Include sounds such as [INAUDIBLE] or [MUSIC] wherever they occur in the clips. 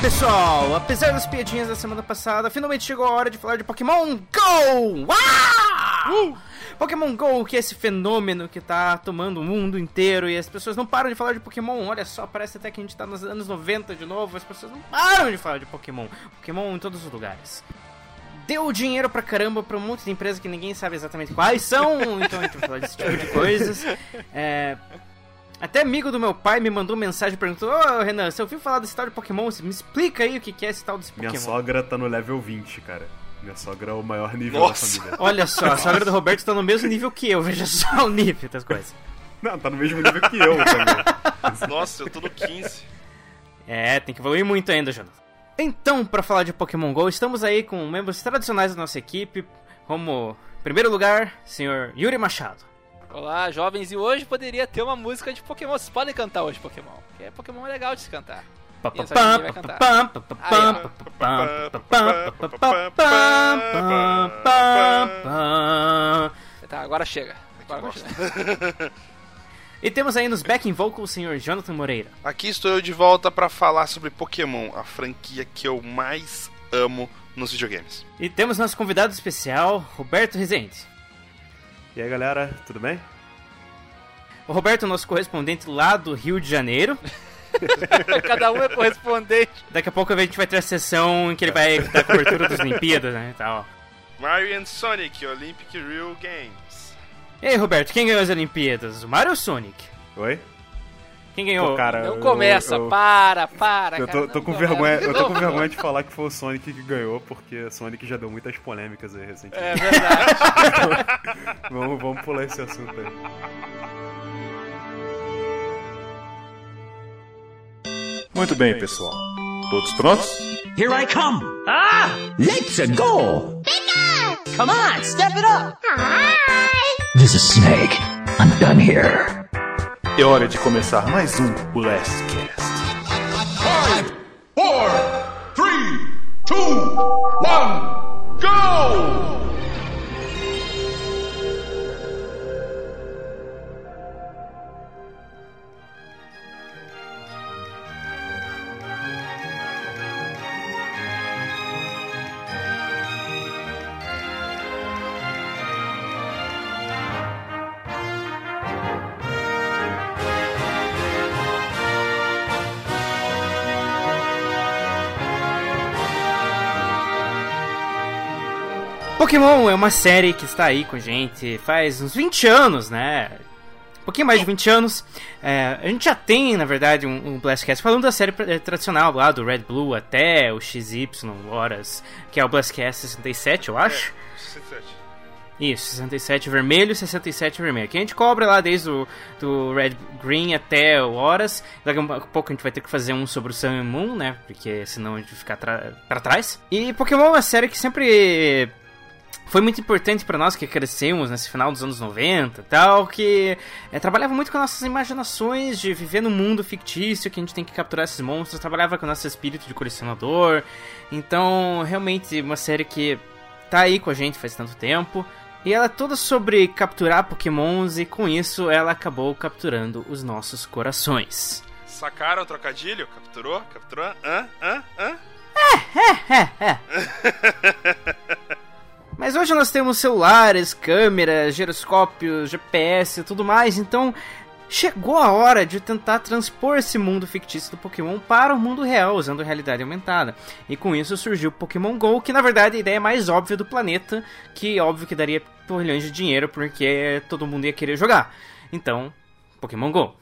pessoal! Apesar das piadinhas da semana passada, finalmente chegou a hora de falar de Pokémon GO! Uh! Pokémon GO, que é esse fenômeno que tá tomando o mundo inteiro e as pessoas não param de falar de Pokémon. Olha só, parece até que a gente tá nos anos 90 de novo, as pessoas não param de falar de Pokémon. Pokémon em todos os lugares. Deu dinheiro pra caramba pra um monte de empresas que ninguém sabe exatamente quais são, então a gente vai falar desse tipo de coisas. [LAUGHS] É, até amigo do meu pai me mandou mensagem e perguntou: Ô Renan, você ouviu falar desse tal de Pokémon? Me explica aí o que é esse tal desse Pokémon. Minha sogra tá no level 20, cara. Minha sogra é o maior nível Nossa. da família. Olha só, a sogra do Roberto tá no mesmo nível que eu, veja só o nível das coisas. Não, tá no mesmo nível que eu também. [LAUGHS] Nossa, eu tô no 15. É, tem que evoluir muito ainda, Jonathan. Então, pra falar de Pokémon GO, estamos aí com membros tradicionais da nossa equipe, como, em primeiro lugar, senhor Yuri Machado. Olá, jovens, e hoje poderia ter uma música de Pokémon. Vocês podem cantar hoje Pokémon, porque Pokémon é legal de se cantar. Essa ninguém vai cantar. Tá, agora chega. Agora. E temos aí nos backing vocals o senhor Jonathan Moreira. Aqui estou eu de volta pra falar sobre Pokémon, a franquia que eu mais amo nos videogames. E temos nosso convidado especial, Roberto Rezende. E aí, galera, tudo bem? O Roberto é nosso correspondente lá do Rio de Janeiro. [LAUGHS] Cada um é correspondente. Daqui a pouco a gente vai ter a sessão em que ele vai dar cobertura das [LAUGHS] Olimpíadas, né, e tal. Mario and Sonic Olympic Real Games. E aí, Roberto, quem ganhou as Olimpíadas? O Mario ou o Sonic? Oi? Quem ganhou? Pô, cara, Não eu- começa, eu- para, para. Eu cara, tô, tô não com começa. vergonha, eu tô com vergonha de falar que foi o Sonic que ganhou, porque Sonic já deu muitas polêmicas aí recentemente. É verdade. [LAUGHS] Vamos, vamos pular esse assunto aí. Muito bem, pessoal. Todos prontos? Here I come! Ah! Let's go! Come on, step it up! This is Snake. I'm done here. É hora de começar mais um Blastcast. Five, four, three, two, one, go! Pokémon é uma série que está aí com a gente faz uns 20 anos, né? Um pouquinho mais de 20 anos. É, a gente já tem, na verdade, um, um Blastcast falando da série eh, tradicional lá, do Red Blue até o XY Horas, que é o Blastcast 67, eu acho. 67. Isso, 67 vermelho, 67 vermelho. Que a gente cobra lá desde o do Red Green até o Horas. Daqui a pouco a gente vai ter que fazer um sobre o Sun and Moon, né? Porque senão a gente vai ficar pra trás. E Pokémon é uma série que sempre foi muito importante pra nós que crescemos nesse final dos anos 90 e tal, que é, trabalhava muito com nossas imaginações de viver num mundo fictício que a gente tem que capturar esses monstros, trabalhava com o nosso espírito de colecionador. Então, realmente, uma série que tá aí com a gente faz tanto tempo. E ela é toda sobre capturar pokémons e com isso ela acabou capturando os nossos corações. Sacaram o trocadilho? Capturou? Capturou? Hã? Hã? Hã? [LAUGHS] Mas hoje nós temos celulares, câmeras, giroscópios, GPS e tudo mais, então chegou a hora de tentar transpor esse mundo fictício do Pokémon para o mundo real, usando realidade aumentada. E com isso surgiu o Pokémon GO, que na verdade é a ideia mais óbvia do planeta, que óbvio que daria porrilhões de dinheiro porque todo mundo ia querer jogar. Então, Pokémon GO.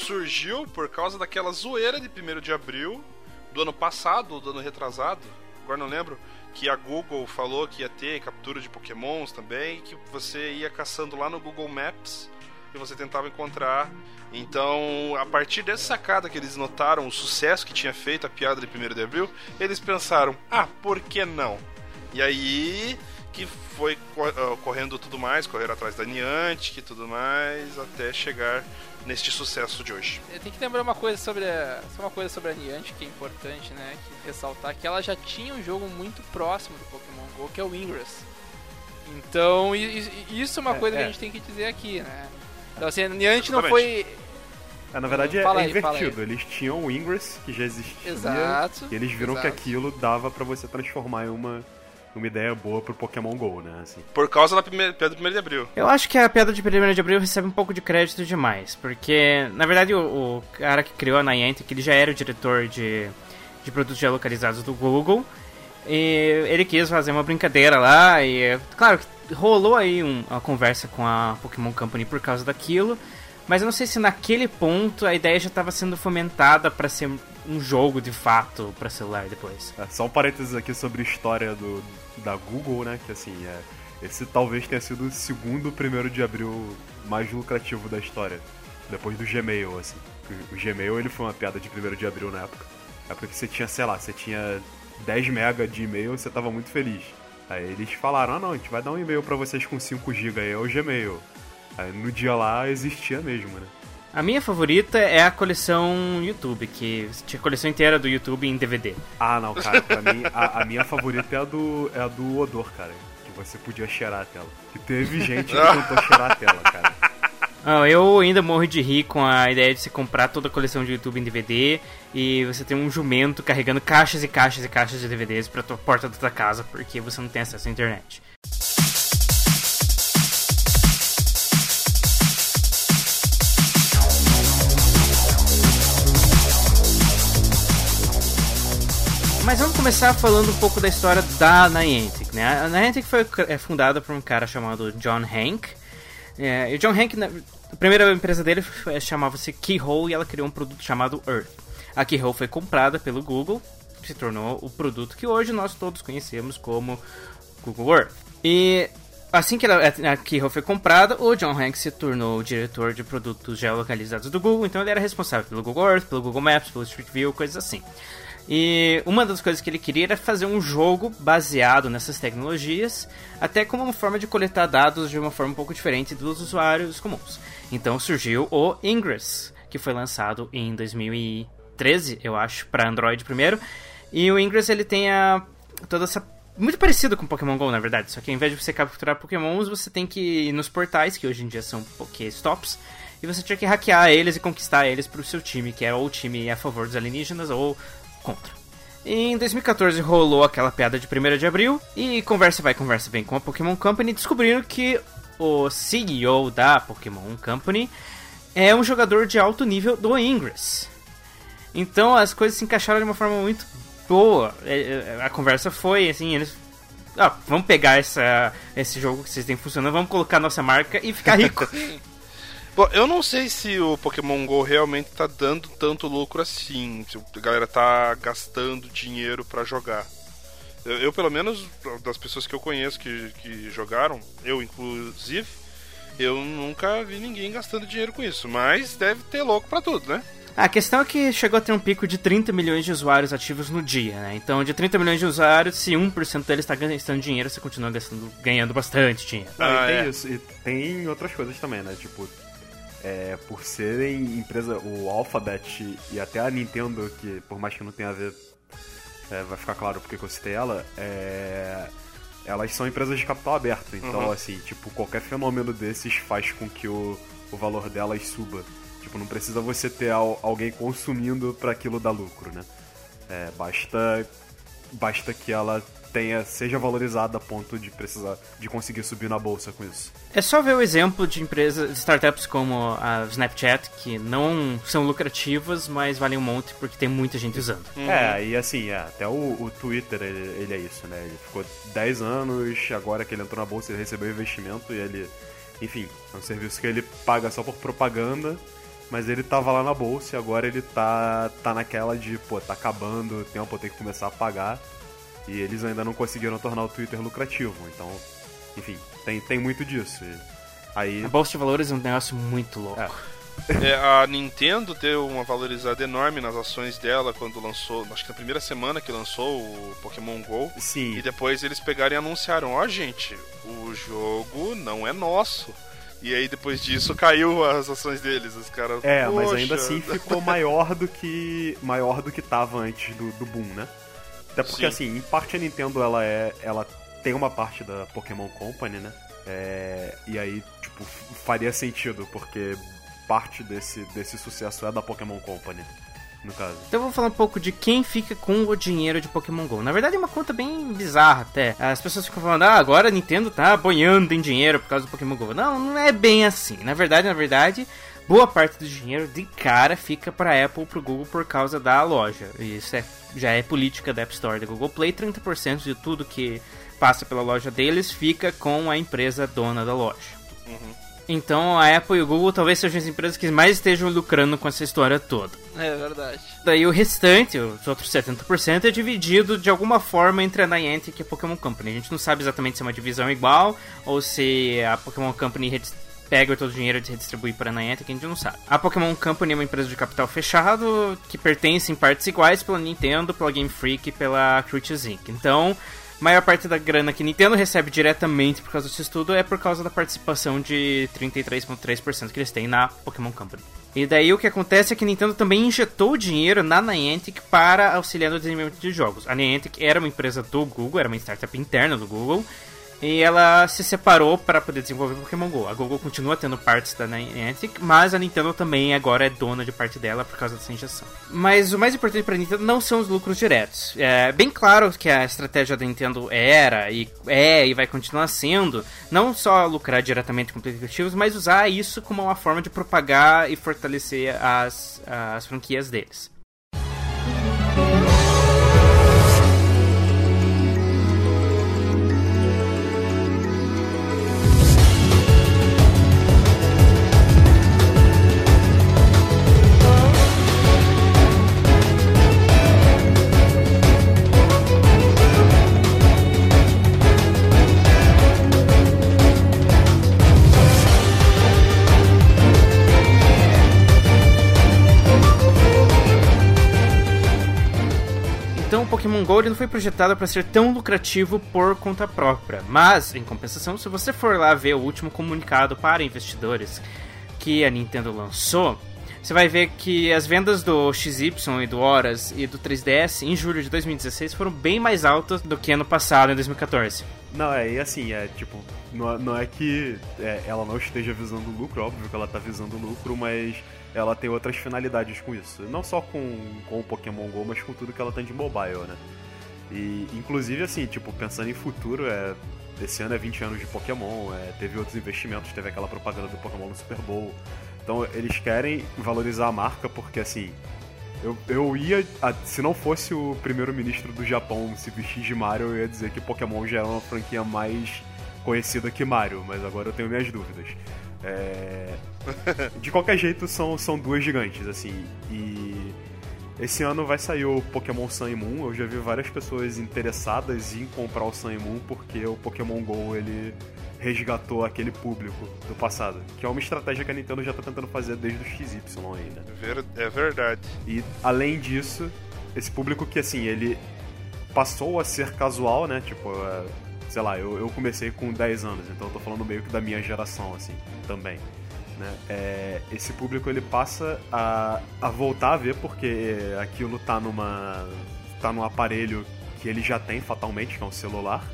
Surgiu por causa daquela zoeira de 1 de abril do ano passado, ou do ano retrasado, agora não lembro, que a Google falou que ia ter captura de Pokémons também, que você ia caçando lá no Google Maps e você tentava encontrar. Então, a partir dessa sacada que eles notaram o sucesso que tinha feito a piada de 1 de abril, eles pensaram: ah, por que não? E aí que foi ah, correndo tudo mais, correr atrás da Niantic e tudo mais, até chegar neste sucesso de hoje. Tem que lembrar uma coisa sobre a, uma coisa sobre a Niantic que é importante, né? Que ressaltar que ela já tinha um jogo muito próximo do Pokémon Go, que é o Ingress. Então, isso é uma coisa é, é. que a gente tem que dizer aqui, né? Então, assim, a Niantic não foi é, na verdade é, é invertido. Eles tinham o Ingress, que já existia. Exato. E eles viram exato. que aquilo dava para você transformar em uma, uma ideia boa pro Pokémon GO, né? Assim. Por causa da primeira, piada de 1 de abril. Eu acho que a piada de 1 de abril recebe um pouco de crédito demais. Porque, na verdade, o, o cara que criou a Niantic, ele já era o diretor de, de produtos geolocalizados do Google. E ele quis fazer uma brincadeira lá. E, claro, rolou aí um, uma conversa com a Pokémon Company por causa daquilo. Mas eu não sei se naquele ponto a ideia já estava sendo fomentada para ser um jogo de fato para celular depois. É, só um parênteses aqui sobre a história do, da Google, né? Que assim, é, esse talvez tenha sido o segundo primeiro de abril mais lucrativo da história. Depois do Gmail, assim. O Gmail ele foi uma piada de primeiro de abril na época. É porque você tinha, sei lá, você tinha 10 mega de e-mail e você tava muito feliz. Aí eles falaram, ah não, a gente vai dar um e-mail para vocês com 5 GB aí, é o Gmail. Aí no dia lá existia mesmo, né? A minha favorita é a coleção YouTube, que tinha a coleção inteira do YouTube em DVD. Ah, não, cara, pra mim, a, a, minha favorita é a, do, é a do odor, cara. Que você podia cheirar a tela. Que teve gente que tentou cheirar a tela, cara. Não, eu ainda morro de rir com a ideia de você comprar toda a coleção de YouTube em DVD e você ter um jumento carregando caixas e caixas e caixas de DVDs pra tua porta da tua casa porque você não tem acesso à internet. Mas vamos começar falando um pouco da história da Niantic, né? A Niantic foi é fundada por um cara chamado John Hank. É, e o John Hank, a primeira empresa dele chamava-se Keyhole e ela criou um produto chamado Earth. A Keyhole foi comprada pelo Google, se tornou o produto que hoje nós todos conhecemos como Google Earth. E assim que a Keyhole foi comprada, o John Hank se tornou o diretor de produtos geolocalizados do Google, então ele era responsável pelo Google Earth, pelo Google Maps, pelo Street View, coisas assim. E uma das coisas que ele queria era fazer um jogo baseado nessas tecnologias, até como uma forma de coletar dados de uma forma um pouco diferente dos usuários comuns. Então surgiu o Ingress, que foi lançado em 2013, eu acho, para Android primeiro. E o Ingress ele tem a, toda essa muito parecido com Pokémon GO, na verdade. Só que ao invés de você capturar Pokémons, você tem que ir nos portais, que hoje em dia são Pokéstops, e você tinha que hackear eles e conquistar eles para o seu time, que era ou o time a favor dos alienígenas ou contra. Em 2014 rolou aquela piada de 1 de abril e conversa vai, conversa vem com a Pokémon Company descobriram que o CEO da Pokémon Company é um jogador de alto nível do Ingress. Então as coisas se encaixaram de uma forma muito boa. É, é, a conversa foi assim, eles ah, vamos pegar essa, esse jogo que vocês têm funcionando, vamos colocar nossa marca e ficar rico. [LAUGHS] Bom, eu não sei se o Pokémon GO realmente tá dando tanto lucro assim. Se a galera tá gastando dinheiro para jogar. Eu, eu, pelo menos, das pessoas que eu conheço que, que jogaram, eu inclusive, eu nunca vi ninguém gastando dinheiro com isso. Mas deve ter louco para tudo, né? A questão é que chegou a ter um pico de 30 milhões de usuários ativos no dia, né? Então, de 30 milhões de usuários, se 1% deles está gastando dinheiro, você continua gastando, ganhando bastante dinheiro. Ah, e tem é. isso. E tem outras coisas também, né? Tipo, é, por serem empresa, o Alphabet e até a Nintendo, que por mais que não tenha a ver, é, vai ficar claro porque eu citei ela, é, elas são empresas de capital aberto. Então, uhum. assim, tipo, qualquer fenômeno desses faz com que o, o valor delas suba. Tipo, não precisa você ter al, alguém consumindo para aquilo dar lucro, né? É, basta, basta que ela tenha seja valorizada a ponto de precisar de conseguir subir na bolsa com isso. É só ver o exemplo de empresas, de startups como a Snapchat que não são lucrativas, mas valem um monte porque tem muita gente usando. Uhum. É, e assim, é, até o, o Twitter ele, ele, é isso, né? Ele ficou 10 anos, agora que ele entrou na bolsa, ele recebeu investimento e ele, enfim, é um serviço que ele paga só por propaganda. Mas ele tava lá na bolsa e agora ele tá, tá naquela de, pô, tá acabando o tempo, eu tenho que começar a pagar. E eles ainda não conseguiram tornar o Twitter lucrativo. Então, enfim, tem, tem muito disso. E aí... A bolsa de valores é um negócio muito louco. É. É, a Nintendo deu uma valorizada enorme nas ações dela quando lançou, acho que na primeira semana que lançou o Pokémon GO. Sim. E depois eles pegaram e anunciaram: Ó, oh, gente, o jogo não é nosso. E aí depois disso [LAUGHS] caiu as ações deles, os caras. É, mas "Poxa". ainda assim ficou maior do que maior do que tava antes do, do boom, né? Até porque Sim. assim, em parte a Nintendo ela é ela tem uma parte da Pokémon Company, né? É, e aí, tipo, faria sentido, porque parte desse, desse sucesso é da Pokémon Company, no caso. Então eu vou falar um pouco de quem fica com o dinheiro de Pokémon GO. Na verdade é uma conta bem bizarra até. As pessoas ficam falando, ah, agora a Nintendo tá boiando em dinheiro por causa do Pokémon GO. Não, não é bem assim. Na verdade, na verdade, boa parte do dinheiro de cara fica pra Apple, pro Google por causa da loja. Isso é, já é política da App Store da Google Play. 30% de tudo que passa pela loja deles fica com a empresa dona da loja. Então a Apple e o Google talvez sejam as empresas que mais estejam lucrando com essa história toda. É verdade. Daí o restante, os outros 70%, é dividido de alguma forma entre a Niantic e a Pokémon Company. A gente não sabe exatamente se é uma divisão igual ou se a Pokémon Company pega todo o dinheiro e redistribui para a Niantic, a gente não sabe. A Pokémon Company é uma empresa de capital fechado que pertence em partes iguais pela Nintendo, pela Game Freak e pela Cruises Inc. Então, maior parte da grana que Nintendo recebe diretamente por causa disso tudo é por causa da participação de 33,3% que eles têm na Pokémon Company. E daí o que acontece é que Nintendo também injetou dinheiro na Niantic para auxiliar no desenvolvimento de jogos. A Niantic era uma empresa do Google, era uma startup interna do Google, e ela se separou para poder desenvolver Pokémon GO. A Google continua tendo partes da Niantic, mas a Nintendo também agora é dona de parte dela por causa dessa injeção. Mas o mais importante para a Nintendo não são os lucros diretos. É bem claro que a estratégia da Nintendo era e é e vai continuar sendo não só lucrar diretamente com aplicativos, mas usar isso como uma forma de propagar e fortalecer as, as franquias deles. GO ele não foi projetado para ser tão lucrativo por conta própria. Mas, em compensação, se você for lá ver o último comunicado para investidores que a Nintendo lançou, você vai ver que as vendas do XY e do Horas e do 3DS em julho de 2016 foram bem mais altas do que ano passado, em 2014. Não, é, e assim, é tipo, não, é- não é que é, ela não esteja visando lucro, óbvio que ela tá visando lucro, mas ela tem outras finalidades com isso. Não só com, com o Pokémon GO, mas com tudo que ela tem de mobile, né? E, inclusive, assim, tipo, pensando em futuro, é, esse ano é 20 anos de Pokémon, é, teve outros investimentos, teve aquela propaganda do Pokémon no Super Bowl. Então, eles querem valorizar a marca porque, assim, eu, eu ia. Se não fosse o primeiro-ministro do Japão se vestir de Mario, eu ia dizer que Pokémon já era uma franquia mais conhecida que Mario, mas agora eu tenho minhas dúvidas. É, [LAUGHS] De qualquer jeito, são, são duas gigantes, assim. E esse ano vai sair o Pokémon Sun e Moon. Eu já vi várias pessoas interessadas em comprar o Sun e Moon porque o Pokémon GO ele resgatou aquele público do passado. Que é uma estratégia que a Nintendo já tá tentando fazer desde o XY ainda. Ver- É verdade. E além disso, esse público que assim, ele passou a ser casual, né? Tipo, é, sei lá, eu, eu comecei com 10 anos, então eu tô falando meio que da minha geração, assim, também. Né? É, esse público ele passa a, a voltar a ver porque aquilo tá numa. tá num aparelho que ele já tem fatalmente, que é um celular.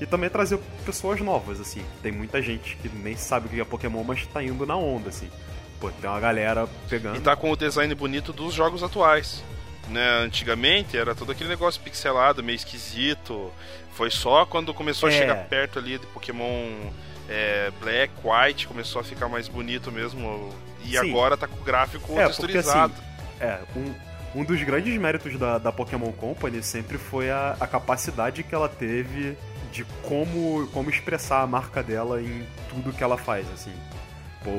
E também trazer pessoas novas, assim. Tem muita gente que nem sabe o que é Pokémon, mas tá indo na onda, assim. Pô, tem uma galera pegando. E tá com o design bonito dos jogos atuais. Né? Antigamente era todo aquele negócio pixelado, meio esquisito. Foi só quando começou a É. chegar perto ali de Pokémon é, Black, White, começou a ficar mais bonito mesmo. E Sim. agora tá com o gráfico É, porque texturizado. assim, é, um, um dos grandes méritos da, da Pokémon Company sempre foi a, a capacidade que ela teve de como, como expressar a marca dela em tudo que ela faz, assim. Pô,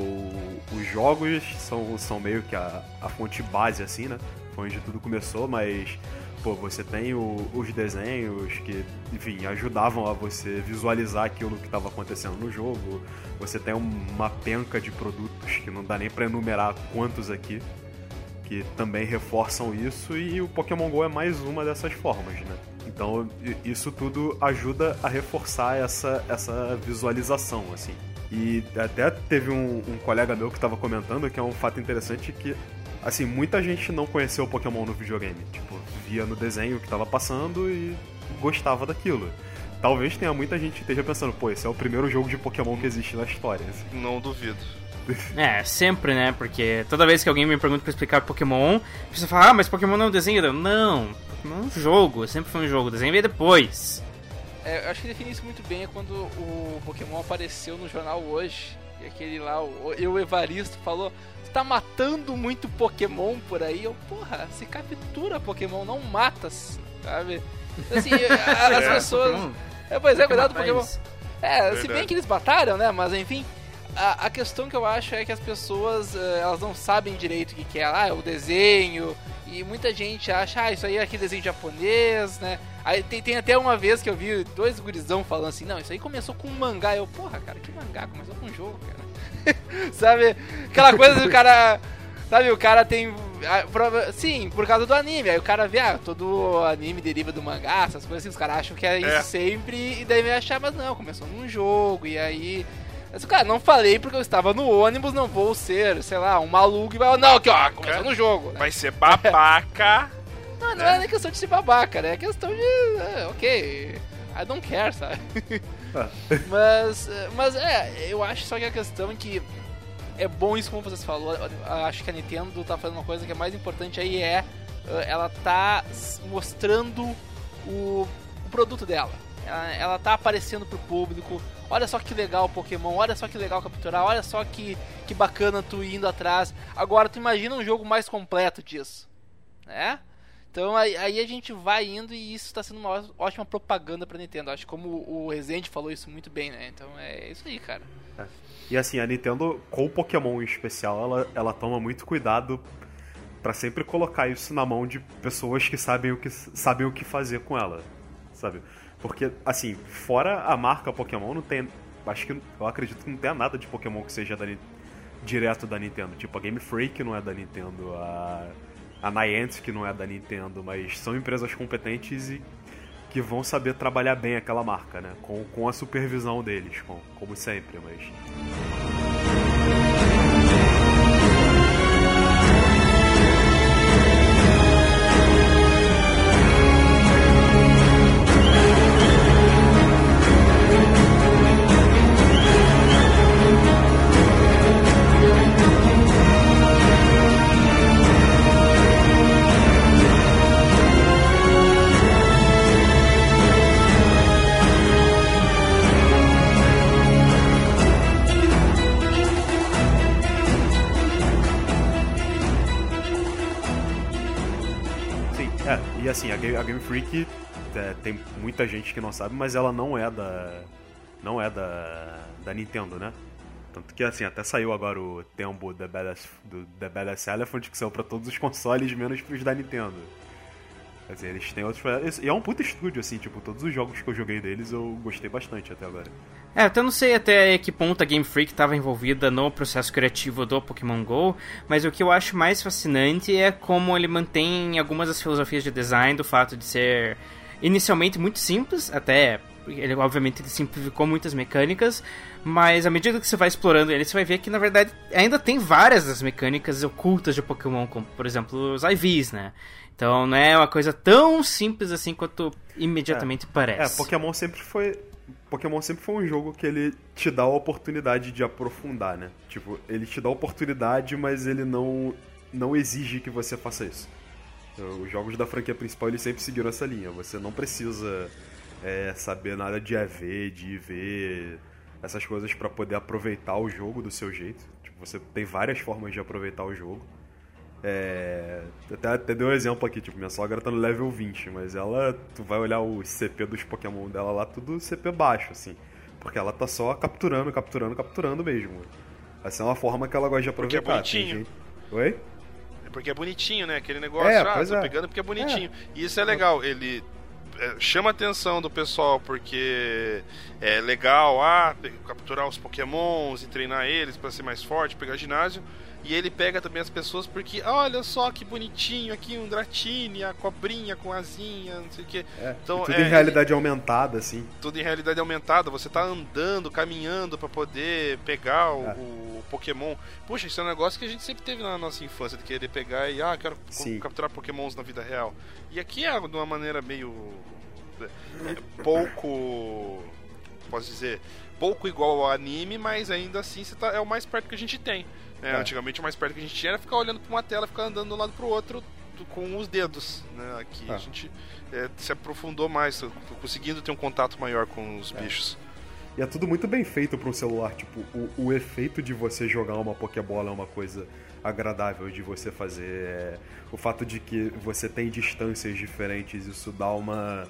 os jogos são, são meio que a, a fonte base, assim, né? Foi onde tudo começou, mas pô, você tem o- os desenhos que, enfim, ajudavam a você visualizar aquilo que estava acontecendo no jogo. Você tem uma penca de produtos que não dá nem pra enumerar quantos aqui, que também reforçam isso, e o Pokémon GO é mais uma dessas formas, né? Então isso tudo ajuda a reforçar essa, essa visualização, assim. E até teve um, um colega meu que estava comentando que é um fato interessante que, assim, muita gente não conheceu o Pokémon no videogame. Tipo, via no desenho que estava passando e gostava daquilo. Talvez tenha muita gente que esteja pensando, pô, esse é o primeiro jogo de Pokémon que existe na história. assim. Não duvido. [LAUGHS] É, sempre, né? Porque toda vez que alguém me pergunta pra explicar Pokémon, a pessoa fala, ah, mas Pokémon não é um desenho. Eu, não, Pokémon é um jogo, sempre foi um jogo, desenho veio depois. É, eu acho que define isso muito bem é quando o Pokémon apareceu no jornal hoje. Aquele lá, o, eu, Evaristo, falou: Você tá matando muito Pokémon por aí? Eu, porra, se captura Pokémon, não mata, sabe? Assim, [LAUGHS] a- as É, pessoas. É, pois é, cuidado do Pokémon. É, se Verdade. bem que eles batalham, né? Mas enfim. A, a questão que eu acho é que as pessoas eh, elas não sabem direito o que, que é. Ah, é o desenho. E muita gente acha, ah, isso aí é aquele desenho japonês, né? Aí tem, tem até uma vez que eu vi dois gurizão falando assim, não, isso aí começou com um mangá. Eu, porra, cara, que mangá? Começou com um jogo, cara. [LAUGHS] Sabe? Aquela coisa do cara. Sabe, o cara tem. Sim, por causa do anime. Aí o cara vê, ah, todo anime deriva do mangá, essas coisas assim, os caras acham que é isso É. sempre e devem achar, mas não, começou num jogo, e aí. Mas, cara, não falei porque eu estava no ônibus, não vou ser, sei lá, um maluco e vai. Não, aqui, ó, começou no jogo. né? Vai ser babaca. [LAUGHS] Não, não é nem questão de ser babaca, né? É questão de. é, ok. I don't care, sabe? [LAUGHS] mas, é, mas é, eu acho só que a questão é que é bom isso como vocês eu Acho que a Nintendo tá fazendo uma coisa que é mais importante aí é eh, ela tá mostrando o, o produto dela. Ela, ela tá aparecendo pro público. Olha só que legal o Pokémon, olha só que legal capturar, olha só que, que bacana tu indo atrás. Agora tu imagina um jogo mais completo disso, né? Então aí, aí a gente vai indo e isso está sendo uma ótima propaganda pra Nintendo. Acho que como o Rezende falou isso muito bem, né? Então é isso aí, cara. E assim, a Nintendo, com o Pokémon em especial, ela, ela toma muito cuidado pra sempre colocar isso na mão de pessoas que sabem o que, sabem o que fazer com ela, sabe? Porque, assim, fora a marca Pokémon, não tem... Acho que, eu acredito que não tenha nada de Pokémon que seja da, direto da Nintendo. Tipo, a Game Freak não é da Nintendo, a, a Niantic não é da Nintendo, mas são empresas competentes e que vão saber trabalhar bem aquela marca, né? Com, com a supervisão deles, com, como sempre, mas... Freak é, tem muita gente que não sabe, mas ela não é da. não é da. da Nintendo, né? Tanto que assim, até saiu agora o Tembo The Badass, do The Badass Elephant, que saiu pra todos os consoles, menos pros da Nintendo. Quer dizer, eles têm outros. E é um puto estúdio, assim, tipo, todos os jogos que eu joguei deles eu gostei bastante até agora. É, até não sei até que ponto a Game Freak estava envolvida no processo criativo do Pokémon GO, mas o que eu acho mais fascinante é como ele mantém algumas das filosofias de design, do fato de ser inicialmente muito simples, até ele obviamente ele simplificou muitas mecânicas, mas à medida que você vai explorando ele, você vai ver que na verdade ainda tem várias das mecânicas ocultas de Pokémon, como por exemplo os IVs, né? Então não é uma coisa tão simples assim quanto imediatamente É, parece. Pokémon sempre foi. Pokémon sempre foi um jogo que ele te dá a oportunidade de aprofundar, né? Tipo, ele te dá a oportunidade, mas ele não, não exige que você faça isso. Os jogos da franquia principal eles sempre seguiram essa linha. Você não precisa é, saber nada de EV, de IV, essas coisas pra poder aproveitar o jogo do seu jeito. Tipo, você tem várias formas de aproveitar o jogo. É, até, até deu um exemplo aqui, tipo, minha sogra tá no level 20, mas ela, tu vai olhar o CP dos Pokémon dela lá, tudo CP baixo, assim. Porque ela tá só capturando, capturando, capturando mesmo. Essa é uma forma que ela gosta de Porque é aproveitar. Bonitinho. gente- Oi? É porque é bonitinho, né? Aquele negócio, É, ah, tô é. pegando porque é bonitinho. E isso é legal, ele é, chama a atenção do pessoal porque é legal ah, capturar os pokémons e treinar eles para ser mais forte, pegar ginásio. E ele pega também as pessoas porque, olha só que bonitinho aqui, um Dratini, a cobrinha com asinha, não sei o que. É, então, tudo é, em realidade aumentada, assim. Tudo em realidade aumentada. Você tá andando, caminhando para poder pegar o, é. o, Pokémon. Puxa, isso é um negócio que a gente sempre teve na nossa infância, de querer pegar e, ah, quero Sim. capturar Pokémons na vida real. E aqui é de uma maneira meio. É, pouco. Posso dizer. Pouco igual ao anime, mas ainda assim tá, é o mais perto que a gente tem. É, é. Antigamente o mais perto que a gente tinha era ficar olhando para uma tela, ficar andando de um lado pro outro com os dedos. Né? Aqui é. a gente é, se aprofundou mais, conseguindo ter um contato maior com os é. bichos. E é tudo muito bem feito para um celular. Tipo, o, o, efeito de você jogar uma Pokébola é uma coisa agradável de você fazer. É, o fato de que você tem distâncias diferentes, isso dá uma.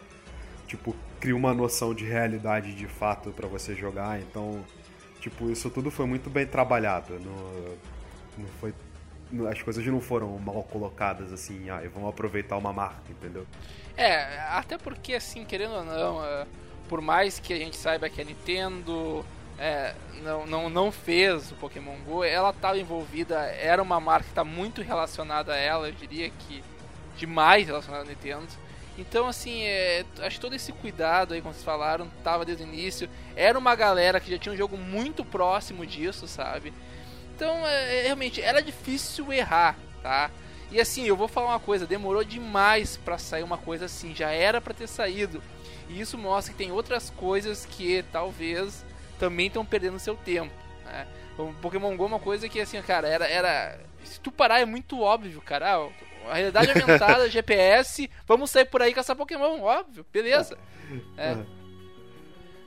Tipo, cria uma noção de realidade de fato para você jogar. Então, Tipo, isso tudo foi muito bem trabalhado. No, não foi, as coisas não foram mal colocadas assim, ah, vamos aproveitar uma marca, entendeu? É, até porque, assim, querendo ou não, é, por mais que a gente saiba que a Nintendo é, não, não, não fez o Pokémon GO, ela estava envolvida, era uma marca que está muito relacionada a ela, eu diria que demais relacionada à Nintendo. Então, assim, é, acho que todo esse cuidado aí, como vocês falaram, tava desde o início. Era uma galera que já tinha um jogo muito próximo disso, sabe? Então, é, é, realmente, era difícil errar, tá? E assim, eu vou falar uma coisa, demorou demais para sair uma coisa assim, já era para ter saído. E isso mostra que tem outras coisas que talvez também estão perdendo seu tempo, né? O Pokémon GO é uma coisa que assim, cara, era, era se tu parar é muito óbvio, cara. Ah, a realidade aumentada, GPS, vamos sair por aí caçar Pokémon, óbvio, beleza. É.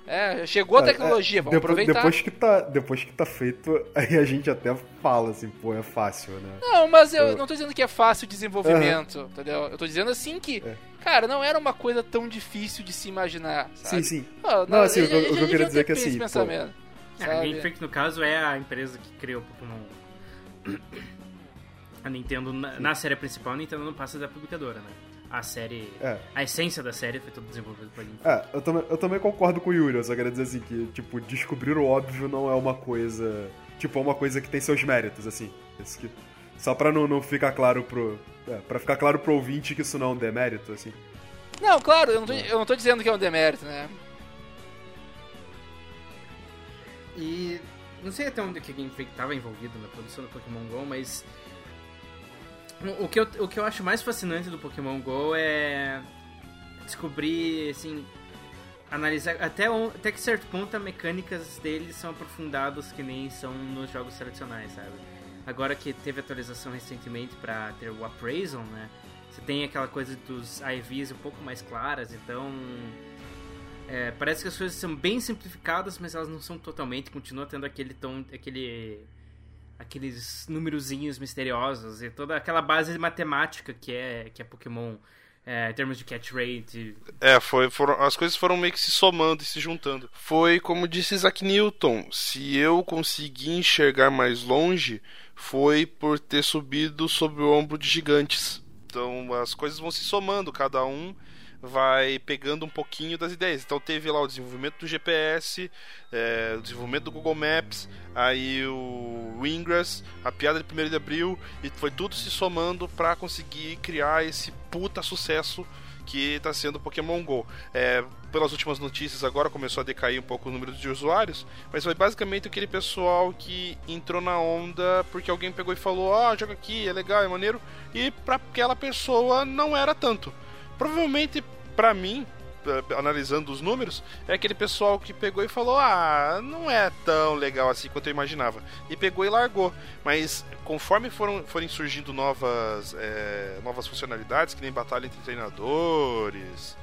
É, chegou a é, tecnologia, é, vamos depois, aproveitar. Depois que, tá, depois que tá feito, [LAUGHS] aí a gente até fala assim, pô, é fácil, né? Não, mas eu, eu... não tô dizendo que é fácil o desenvolvimento, uhum. entendeu? Eu tô dizendo assim que, é. cara, não era uma coisa tão difícil de se imaginar, sabe? Sim, sim. Pô, não, não, assim, o, o que eu queria dizer é que assim, pensamento, pô... É, a Game Freak, no caso, é a empresa que criou o Pokémon a Nintendo, na, na, série principal, a Nintendo não passa da publicadora, né? A série. É. A essência da série foi toda desenvolvida pela Nintendo. É, eu também, eu também concordo com o Yuri, eu só queria dizer assim que, tipo, descobrir o óbvio não é uma coisa. Tipo, é uma coisa que tem seus méritos, assim. Isso que, só pra não, não ficar claro pro. É, pra ficar claro pro ouvinte que isso não é um demérito, assim. Não, claro, eu não tô, eu não tô dizendo que é um demérito, né? E não sei até onde que a Game Freak estava envolvido na produção do Pokémon GO, mas o que, eu, o que eu acho mais fascinante do Pokémon GO é descobrir, assim, analisar até, até que certo ponto as mecânicas deles são aprofundadas que nem são nos jogos tradicionais, sabe? Agora que teve atualização recentemente para ter o Appraisal, né? Você tem aquela coisa dos IVs um pouco mais claras, então é, parece que as coisas são bem simplificadas, mas elas não são totalmente, continua tendo aquele tom, aquele aqueles númerozinhos misteriosos e toda aquela base matemática que é, que é Pokémon é, em termos de catch rate. É, foi, foram, as coisas foram meio que se somando e se juntando. Foi como disse Isaac Newton: se eu consegui enxergar mais longe, foi por ter subido sobre o ombro de gigantes. Então as coisas vão se somando, cada um vai pegando um pouquinho das ideias. Então teve lá o desenvolvimento do GPS, é, o desenvolvimento do Google Maps, aí o Ingress, a piada de 1 de abril, e foi tudo se somando para conseguir criar esse puta sucesso que está sendo o Pokémon GO. É, pelas últimas notícias agora começou a decair um pouco o número de usuários, mas foi basicamente aquele pessoal que entrou na onda porque alguém pegou e falou: "Ah, oh, joga aqui, é legal, é maneiro", e para aquela pessoa não era tanto. Provavelmente, para mim, analisando os números, é aquele pessoal que pegou e falou: Ah, não é tão legal assim quanto eu imaginava. E pegou e largou. Mas conforme foram, forem surgindo novas, é, novas funcionalidades, que nem batalha entre treinadores,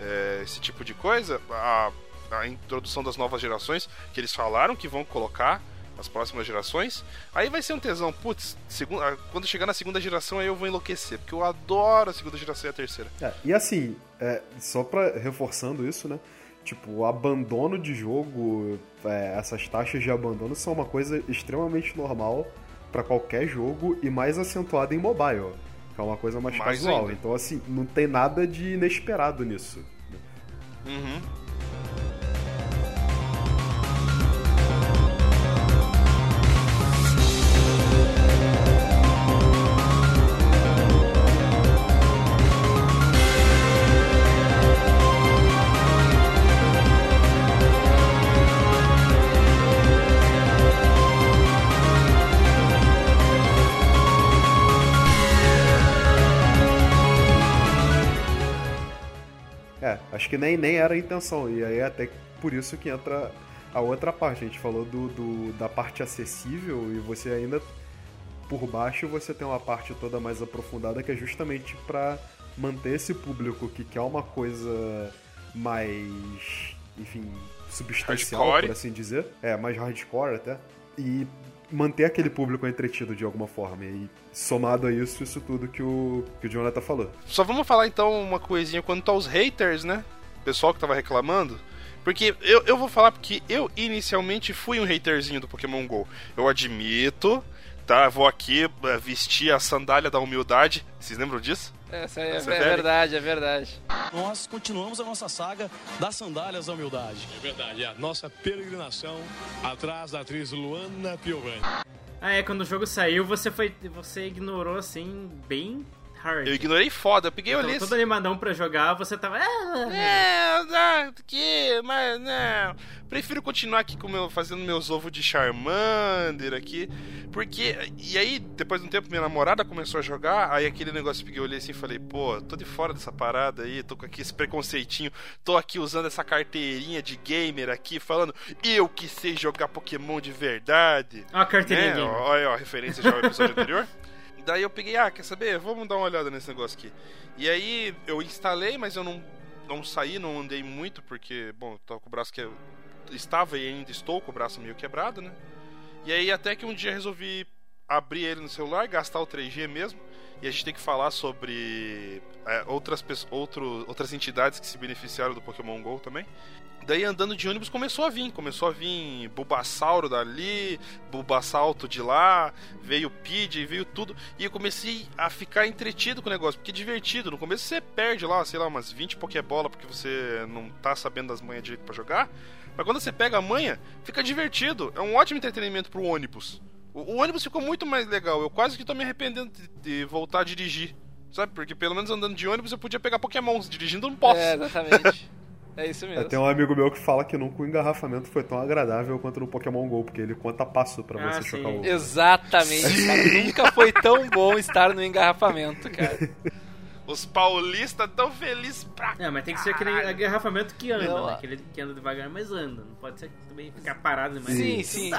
é, esse tipo de coisa, a, a introdução das novas gerações, que eles falaram que vão colocar as próximas gerações. Aí vai ser um tesão. Putz, segunda, quando chegar na segunda geração aí eu vou enlouquecer, porque eu adoro a segunda geração e a terceira. É, e assim, é, só pra reforçando isso, né? Tipo, o abandono de jogo, é, essas taxas de abandono são uma coisa extremamente normal para qualquer jogo e mais acentuada em mobile, que é uma coisa mais, mais casual. Ainda. Então, assim, não tem nada de inesperado nisso. Uhum. Que nem, nem era a intenção. E aí até por isso que entra a outra parte. A gente falou do, do- da parte acessível e você ainda por baixo você tem uma parte toda mais aprofundada que é justamente pra manter esse público que quer uma coisa mais, enfim, substancial, Hardcore. por assim dizer. É, mais hardcore até. E manter aquele público entretido de alguma forma. E somado a isso, isso tudo que o, que o Jonathan falou. Só vamos falar então uma coisinha quanto aos haters, né? Pessoal que tava reclamando. Porque eu, eu vou falar porque eu inicialmente fui um haterzinho do Pokémon GO. Eu admito, tá? Vou aqui eh, vestir a sandália da humildade. Vocês lembram disso? Essa é, Essa é é verdade, é verdade. nós continuamos a nossa saga das sandálias da humildade. É verdade, é a nossa peregrinação atrás da atriz Luana Piovani. Ah, é, quando o jogo saiu, você foi. Você ignorou assim, bem hard. Eu ignorei foda. Eu peguei e Tava olhei todo animadão pra jogar, você tava. "Ah, É, não, que, mas não. Prefiro continuar aqui com meu, fazendo meus ovos de Charmander aqui. Porque. E aí, depois de um tempo, minha namorada começou a jogar. Aí aquele negócio que eu olhei assim e falei, pô, tô de fora dessa parada aí, tô com aqui esse preconceitinho, tô aqui usando essa carteirinha de gamer aqui, falando, eu que sei jogar Pokémon de verdade. Ó a carteirinha Né? Olha, ó, referência já ao episódio anterior. [LAUGHS] Daí eu peguei, ah, quer saber? Vamos dar uma olhada nesse negócio aqui. E aí eu instalei, mas eu não, não saí, não andei muito, porque, bom, eu tava com o braço que estava e ainda estou com o braço meio quebrado, né? E aí até que um dia resolvi abrir ele no celular, gastar o 3G mesmo. E a gente tem que falar sobre é, outras, outro, outras entidades que se beneficiaram do Pokémon GO também. Daí andando de ônibus começou a vir, começou a vir Bulbasauro dali, Bulbasalto de lá, veio Pidgey, veio tudo, e eu comecei a ficar entretido com o negócio, porque é divertido, no começo você perde lá, sei lá, umas 20 Pokébola porque você não tá sabendo das manhas direito pra jogar, mas quando você pega a manha, fica divertido, é um ótimo entretenimento pro ônibus. O, o ônibus ficou muito mais legal, eu quase que tô me arrependendo de, de voltar a dirigir, sabe, porque pelo menos andando de ônibus eu podia pegar Pokémons, dirigindo eu não posso. É, exatamente. [LAUGHS] É isso É, mesmo. tem um amigo meu que fala que nunca o engarrafamento foi tão agradável quanto no Pokémon GO, porque ele conta passo pra Ah, você sim. chocar o. Exatamente, [LAUGHS] cara. Nunca foi tão bom estar no engarrafamento, cara. [LAUGHS] Os paulistas tão felizes pra É, mas tem que ser aquele agarrafamento que anda, Não, né? Aquele que anda devagar, mas anda. Não pode ser também ficar parado demais. Sim, sim.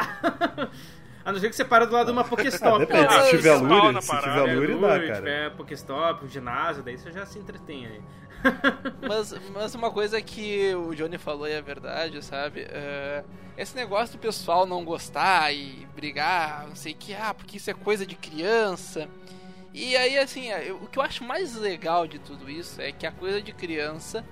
A não ser que você para do lado de uma Ah, Pokéstop. depende, Não, se tiver na lure, se parada. tiver lure, dá, cara. tiver Pokéstop, um ginásio, daí você já se entretém aí. [LAUGHS] Mas, mas uma coisa que o Johnny falou e é verdade, sabe? É, esse negócio do pessoal não gostar e brigar, não sei o que, ah, porque isso é coisa de criança. E aí, assim, é, eu- o que eu acho mais legal de tudo isso é que a coisa de criança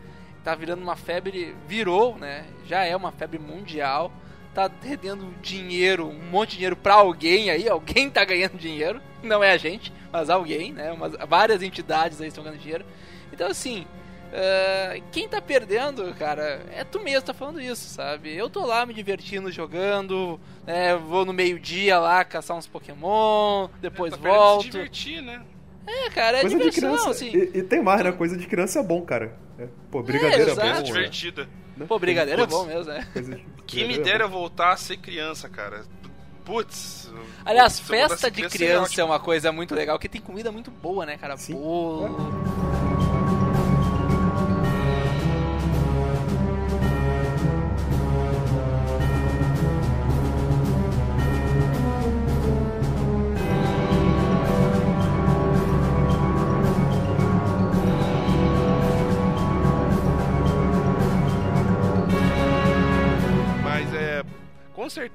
tá virando uma febre, virou, né? Já é uma febre mundial. Tá rendendo dinheiro, um monte de dinheiro pra alguém aí, alguém tá ganhando dinheiro, não é a gente, mas alguém, né? Umas, várias entidades aí estão ganhando dinheiro. Então, assim, ah, quem tá perdendo, cara, é tu mesmo tá falando isso, sabe? Eu tô lá me divertindo jogando, né, vou no meio-dia lá caçar uns Pokémon, depois tá perdendo de volto. se divertir, né? É, cara, é Coisa de diversão, criança. assim. E, e tem mais, né? Coisa de criança é bom, cara. É, pô, brigadeiro é, exato. bom. Coisa né? divertida. Né? Pô, brigadeiro é Putz. bom mesmo, né? Quem me é dera voltar a ser criança, cara. Putz. Aliás, festa de seria criança é uma coisa muito legal, que tem comida muito boa, né, cara? Sim. Bolo. Mas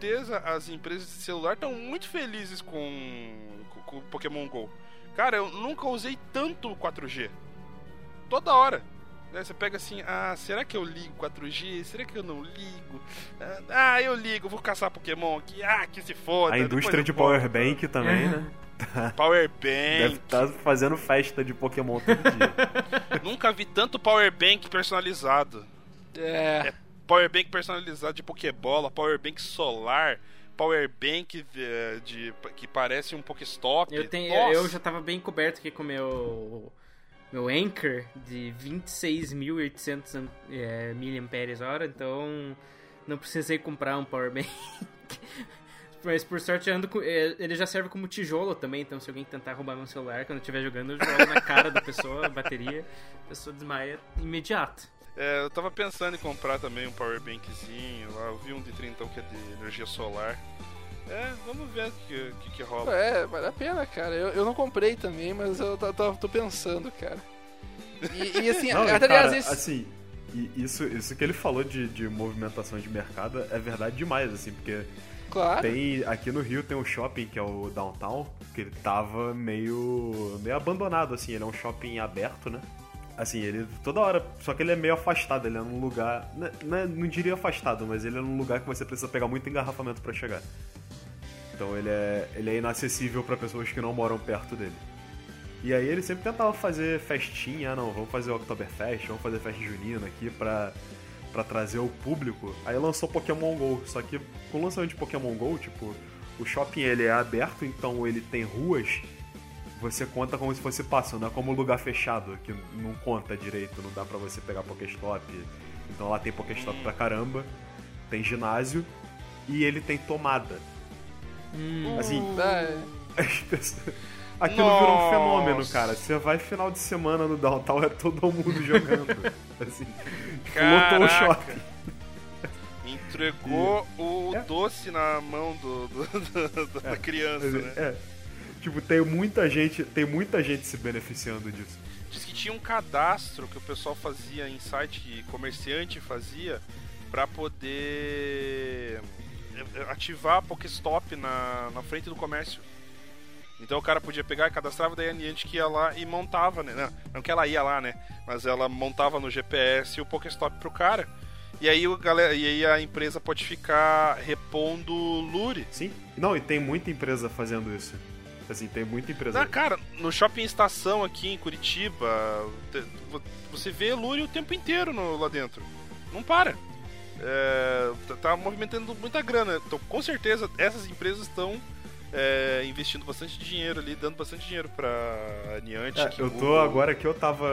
certeza as empresas de celular estão muito felizes com, com, com o Pokémon GO. Cara, eu nunca usei tanto o 4G. Toda hora. Né, Você pega assim, ah, será que eu ligo 4G? Será que eu não ligo? Ah, Ah, eu ligo, vou caçar Pokémon aqui. Ah, que se foda. A indústria de. Powerbank também, né? [LAUGHS] Power Deve Bank. estar fazendo festa de Pokémon todo dia. [LAUGHS] Nunca vi tanto Power Bank personalizado. É. É Power Bank personalizado de Pokébola, Power Bank solar, Power Bank de, de- que parece um Pokéstop. Eu, tenho, Nossa. eu já tava bem coberto aqui com o meu, meu Anchor de 26.800 é, mAh, então não precisei comprar um Power Bank. [LAUGHS] Mas por sorte eu ando com, é, ele já serve como tijolo também, então se alguém tentar roubar meu celular quando eu estiver jogando, eu jogo na cara da pessoa, a bateria, a pessoa desmaia imediato. É, eu tava pensando em comprar também um Power Bankzinho. Lá, eu vi um de 30 que é de energia solar. É, vamos ver o que, que, que rola. É, vale a pena, cara. Eu, eu não comprei também, mas eu tô, tô- tô pensando, cara. E, e assim, [LAUGHS] Não, até cara, às vezes. assim, e isso, isso que ele falou de, de movimentação de mercado é verdade demais, assim, porque claro. tem aqui no Rio tem um shopping que é o Downtown, que ele tava meio meio abandonado, assim, ele é um shopping aberto, né? Assim, ele toda hora, só que ele é meio afastado, ele é num lugar, né, né, não diria afastado, mas ele é num lugar que você precisa pegar muito engarrafamento pra chegar. Então ele é, ele é inacessível pra pessoas que não moram perto dele. E aí ele sempre tentava fazer festinha, ah não, vamos fazer o Oktoberfest, vamos fazer festa junina aqui pra, pra trazer o público. Aí lançou Pokémon GO, só que com o lançamento de Pokémon GO, tipo, o shopping ele é aberto, então ele tem ruas, você conta como se fosse passo, não é como lugar fechado, que não conta direito, não dá pra você pegar Pokéstop. Então lá tem Pokéstop pra caramba, tem ginásio e ele tem tomada. Assim, É, [LAUGHS] as pessoas- Aquilo virou um Nossa. fenômeno, cara. Você vai final de semana no Downtown, é todo mundo [LAUGHS] jogando. assim, tipo, lotou o Caraca. shopping. Entregou o É. doce na mão do, do- do- da criança, né? É. Tipo, tem muita gente, tem muita gente se beneficiando disso. Diz que tinha um cadastro que o pessoal fazia em site que comerciante fazia pra poder eh, ativar a Pokéstop na, na frente do comércio. Então o cara podia pegar e cadastrava, daí a Niantic ia lá e montava, né? Não, não que ela ia lá, né? Mas ela montava no GPS o Pokéstop pro cara. E aí, o galera, e aí a empresa pode ficar repondo lure. Sim. Não, e tem muita empresa fazendo isso. Assim, tem muita empresa. Ah, cara, no shopping estação aqui em Curitiba, você vê Lure o tempo inteiro no- lá dentro. Não para. É, tá- tá movimentando muita grana. Então, com certeza, essas empresas estão é, investindo bastante dinheiro ali, dando bastante dinheiro pra Niantic. É, eu tô agora que eu tava.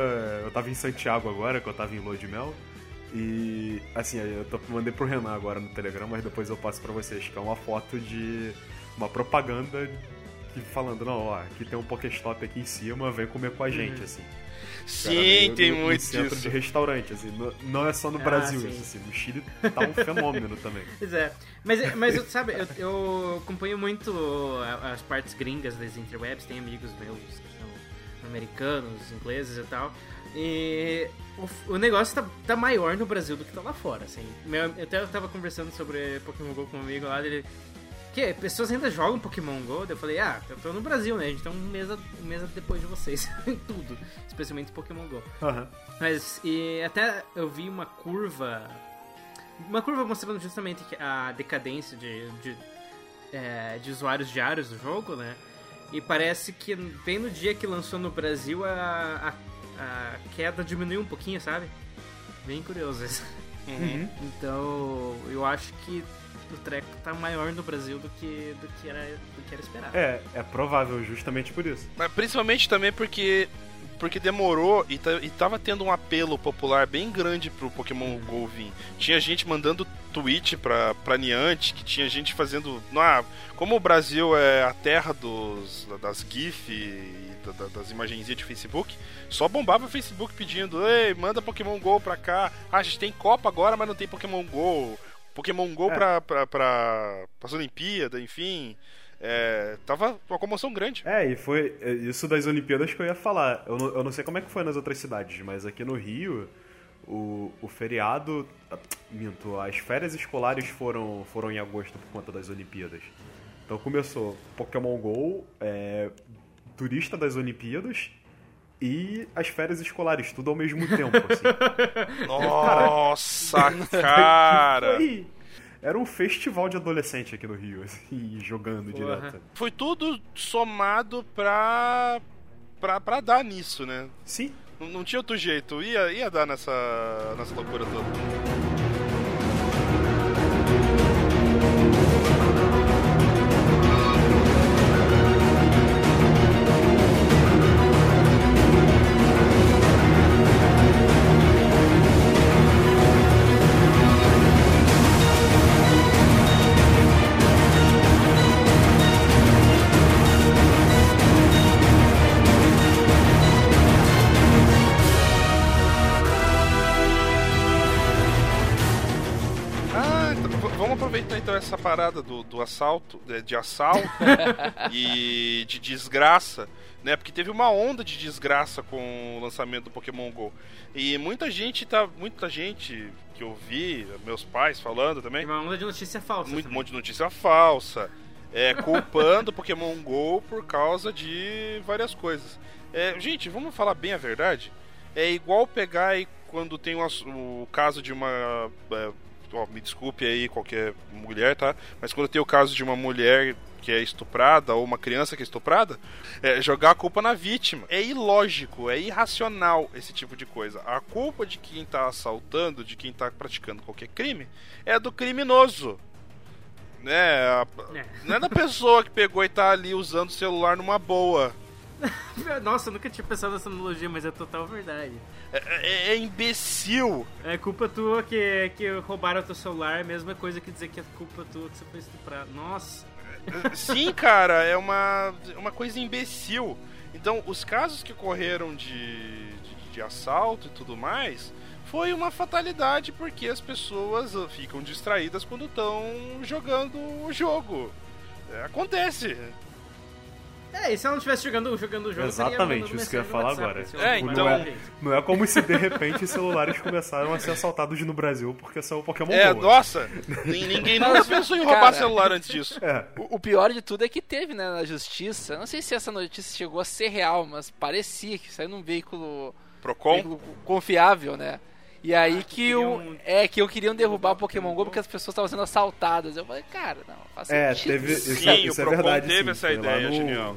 Eu tava em Santiago agora, que eu tava em Lua de Mel. E assim, eu tô, mandei pro Renan agora no Telegram, mas depois eu passo pra vocês, que é uma foto de uma propaganda que falando, não, ó, aqui tem um Pokéstop aqui em cima, vem comer com a gente, Uhum. assim. Cara, Sim, meio tem no- no muito centro disso. de restaurante, assim, não, não é só no Ah, Brasil sim. isso, assim, no Chile tá um fenômeno também. [LAUGHS] Pois é. Mas, mas eu- sabe, eu, eu acompanho muito as partes gringas das interwebs, tem amigos meus que são americanos, ingleses e tal. E o, o negócio tá, tá maior no Brasil do que tá lá fora, assim. Meu, eu até tava conversando sobre Pokémon GO com um amigo lá, dele... Que, pessoas ainda jogam Pokémon GO? Eu falei, ah, eu tô no Brasil, né? A gente tá um mês, a- um mês depois de vocês [LAUGHS] em tudo. Especialmente Pokémon GO. Aham. Mas e até eu vi uma curva. Uma curva mostrando justamente a decadência de, de, é, de usuários diários do jogo, né? E parece que bem no dia que lançou no Brasil a, a, a queda diminuiu um pouquinho, sabe? Bem curioso isso. Uhum. [LAUGHS] Então eu acho que o treco tá maior no Brasil do que, do que, era, do que era esperado. É, é provável justamente por isso. Mas principalmente também porque porque demorou e, e tava tendo um apelo popular bem grande pro Pokémon GO vir. Tinha gente mandando tweet pra, pra Niantic, que tinha gente fazendo. Ah, como o Brasil é a terra dos, das GIF e da- da- das imagenzinhas de Facebook, só bombava o Facebook pedindo: Ei, manda Pokémon GO pra cá. Ah, a gente tem Copa agora, mas não tem Pokémon GO. Pokémon GO É. pra, pra, pra, pras Olimpíadas, enfim. É, tava uma comoção grande. É, e foi é, isso das Olimpíadas que eu ia falar. Eu não, eu não sei como é que foi nas outras cidades, mas aqui no Rio, o, o feriado. Minto, as férias escolares foram, foram em agosto por conta das Olimpíadas. Então começou Pokémon GO, é, turista das Olimpíadas e as férias escolares, tudo ao mesmo tempo, assim. [LAUGHS] Nossa, cara! [LAUGHS] Foi- Era um festival de adolescente aqui no Rio, assim, jogando Porra. direto. Foi tudo somado pra, pra, pra dar nisso, né? Sim, Não, não tinha outro jeito. Ia, ia dar nessa, nessa loucura toda. Parada do, do assalto, de, de assalto [LAUGHS] e de desgraça, né? Porque teve uma onda de desgraça com o lançamento do Pokémon GO. E muita gente tá. Muita gente que eu vi, meus pais falando também, Uma onda de notícia falsa. muito também. monte de notícia falsa, é, culpando o [LAUGHS] Pokémon GO por causa de várias coisas. É, gente, vamos falar bem a verdade. É igual pegar aí quando tem o, o caso de uma. é, ó, me desculpe aí qualquer mulher, tá? Mas quando tem o caso de uma mulher que é estuprada ou uma criança que é estuprada, é, jogar a culpa na vítima. É ilógico, é irracional esse tipo de coisa. A culpa de quem tá assaltando, de quem tá praticando qualquer crime, é do criminoso. Né? É. Não é da pessoa que pegou e tá ali usando o celular numa boa. [LAUGHS] Nossa, eu nunca tinha pensado nessa analogia, mas é total verdade. É, é- é imbecil. É culpa tua que, que roubaram teu celular, é a mesma coisa que dizer que é culpa tua que você foi estuprado. Nossa. Sim, cara, é uma, uma coisa imbecil. Então, os casos que ocorreram de, de, de assalto e tudo mais foi uma fatalidade porque as pessoas uh, ficam distraídas quando estão jogando o jogo. É, acontece. É, e se ela não estivesse jogando, jogando o jogo, Exatamente, isso que eu ia falar WhatsApp, agora. assim, É, Tipo, então- não, é, não é como se de repente celulares começaram a ser assaltados no Brasil porque são o Pokémon É, Go. nossa, [LAUGHS] nin- ninguém nunca pensou em roubar Cara. celular antes disso. É, O, o pior de tudo é que teve, né, na justiça. Não sei se essa notícia chegou a ser real, mas parecia que saiu num veículo, Procon? veículo confiável, né? E aí que, o, queriam- é que eu queriam derrubar o Pokémon Go porque as pessoas estavam sendo assaltadas. Eu falei, cara, não, faz é sentido. teve. Isso, Sim, é, o isso é Procon verdade. teve sim, essa ideia no- genial.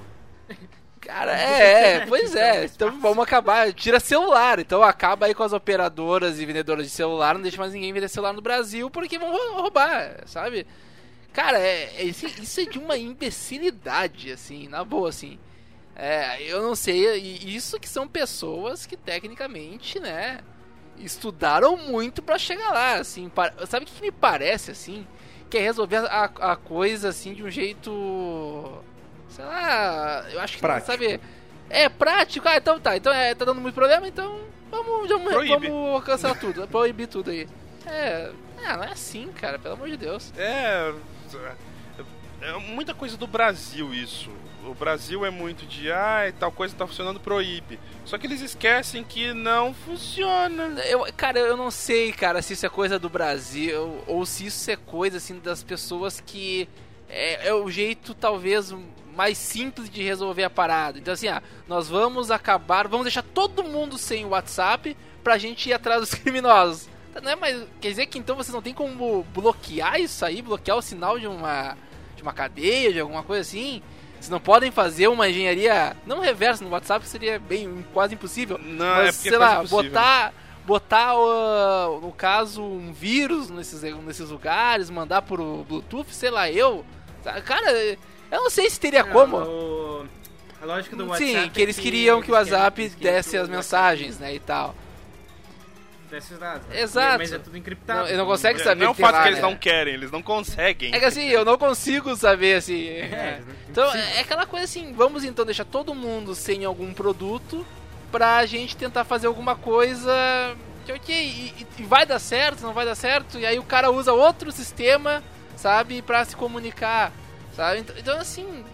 [LAUGHS] Cara, é, [LAUGHS] é, pois é. Então vamos acabar. Tira celular. Então acaba aí com as operadoras e vendedoras de celular. Não deixa mais ninguém vender celular no Brasil porque vão rou- roubar, sabe? Cara, é, é- isso, isso é de uma imbecilidade, assim, na boa, assim. É, eu não sei. Isso que são pessoas que tecnicamente, né, estudaram muito pra chegar lá, assim. pa- Sabe o que, que me parece, assim? Que é resolver a, a coisa, assim, de um jeito. Sei lá, eu acho que, Prático. sabe? É prático, ah, então tá, então é, tá dando muito problema, então vamos, vamos, Proíbe. vamos cancelar tudo, proibir tudo aí. É, ah, não é assim, cara, pelo amor de Deus. É, é muita coisa do Brasil isso. O Brasil é muito de, ah, tal coisa tá funcionando, proíbe. Só que eles esquecem que não funciona. Eu, cara, eu não sei, cara, se isso é coisa do Brasil ou se isso é coisa assim das pessoas que é, é o jeito talvez mais simples de resolver a parada. Então assim, ah, nós vamos acabar, vamos deixar todo mundo sem o WhatsApp pra gente ir atrás dos [LAUGHS] criminosos. Não é mais, quer dizer que então vocês não tem como bloquear isso aí, bloquear o sinal de uma de uma cadeia, de alguma coisa assim? Vocês não podem fazer uma engenharia não reversa no WhatsApp, que seria bem quase impossível. Não, Mas, é porque sei é lá, impossível. botar, botar uh, no caso, um vírus nesses, nesses lugares, mandar por Bluetooth, sei lá, eu. Tá, Cara, eu não sei se teria como. O- A lógica do WhatsApp. Sim, que é eles queriam que o eles querem- WhatsApp desse que o as mensagens, né, e tal. Desse os dados. né? Exato. Mas é tudo encriptado. Não, ele não consegue É, saber não é o fato lá, que eles né? não querem, eles não conseguem. É que assim, eu não consigo saber assim. É, Então é aquela coisa assim, vamos então deixar todo mundo sem algum produto pra gente tentar fazer alguma coisa que ok, e, e vai dar certo, não vai dar certo, e aí o cara usa outro sistema, sabe, pra se comunicar, sabe? Então, então, assim,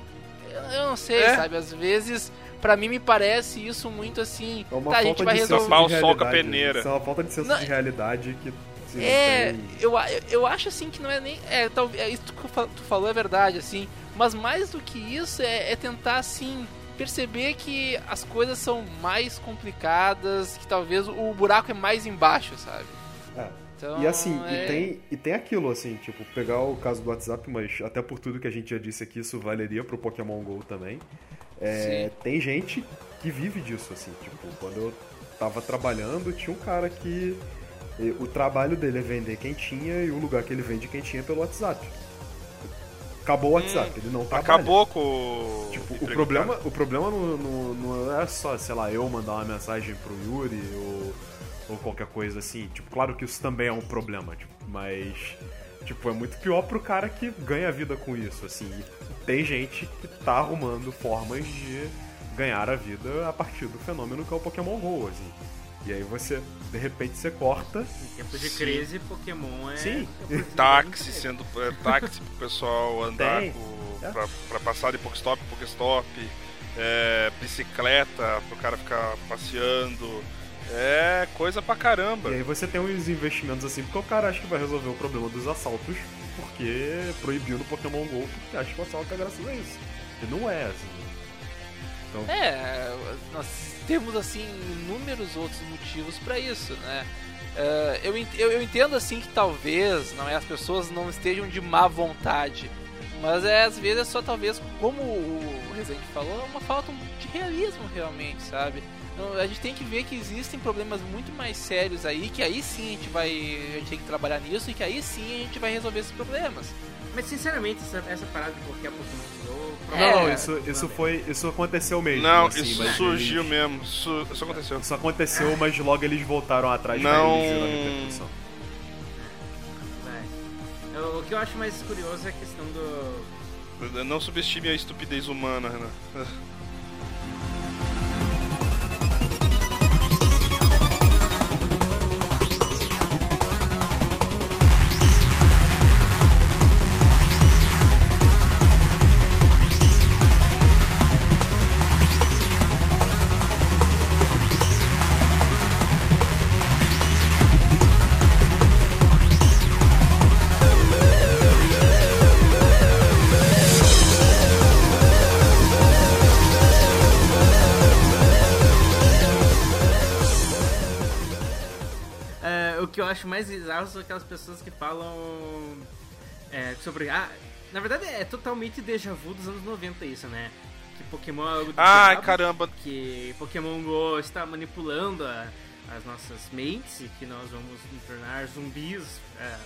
eu, eu não sei, É. sabe, às vezes pra mim me parece isso muito assim, É uma tá, a falta gente vai de resolver senso Pau de soca a realidade. peneira. Isso é uma falta de senso Não, de realidade que. É, eu, a- eu acho assim que não é nem. É, talvez, é isso que tu falou é verdade, assim. Mas mais do que isso é, é tentar, assim, perceber que as coisas são mais complicadas, que talvez o buraco é mais embaixo, sabe? É. Então, E assim, é- e, tem, e tem aquilo, assim, tipo, pegar o caso do WhatsApp, mas até por tudo que a gente já disse aqui, isso valeria pro Pokémon GO também. É, tem gente que vive disso, assim, tipo, quando eu tava trabalhando, tinha um cara que e, o trabalho dele é vender quentinha e o lugar que ele vende quentinha é pelo WhatsApp. Acabou o WhatsApp, Hum, ele não trabalha. Acabou com o. Tipo, o problema, o problema não, não, não é só, sei lá, eu mandar uma mensagem pro Yuri ou, ou qualquer coisa assim. Tipo, claro que isso também é um problema, tipo, mas tipo, é muito pior pro cara que ganha vida com isso, assim. E tem gente que tá arrumando formas de ganhar a vida a partir do fenômeno que é o Pokémon GO, assim. E aí você, de repente, você corta. Em tempo de Sim. crise, Pokémon é. Sim. [LAUGHS] táxi sendo é, táxi pro pessoal andar Tem. com, É. pra, pra passar de Pokestop em Pokestop, é, bicicleta pro cara ficar passeando, é coisa pra caramba. E aí você tem uns investimentos assim, porque o cara acha que vai resolver o problema dos assaltos, porque proibiu no Pokémon GO, porque acha que o assalto é graças a isso. E não é, assim. Então, É, nós temos assim inúmeros outros motivos pra isso, né? Eu, ent- eu, eu entendo assim que talvez não é, as pessoas não estejam de má vontade, mas é, às vezes é só talvez, como o Rezende falou, é uma falta de realismo realmente, sabe? Então, a gente tem que ver que existem problemas muito mais sérios aí, que aí sim a gente vai a gente tem que trabalhar nisso e que aí sim a gente vai resolver esses problemas. Mas sinceramente, essa, essa parada de bloquear Pokémon Go. não, É, isso, isso foi. Isso aconteceu mesmo. Não, assim, isso surgiu eles- mesmo, isso, isso aconteceu. Isso aconteceu, mas logo eles voltaram atrás Não. Vai. O, que eu acho mais curioso é a questão do. Não subestime a estupidez humana, Renan. É, [LAUGHS] acho mais bizarro são aquelas pessoas que falam é, sobre. Ah, na verdade é totalmente déjà vu dos anos 90 isso, né? Que Pokémon é algo do Ai, diabo, caramba. Que Pokémon Go está manipulando a- as nossas mentes e que nós vamos nos tornar zumbis. é,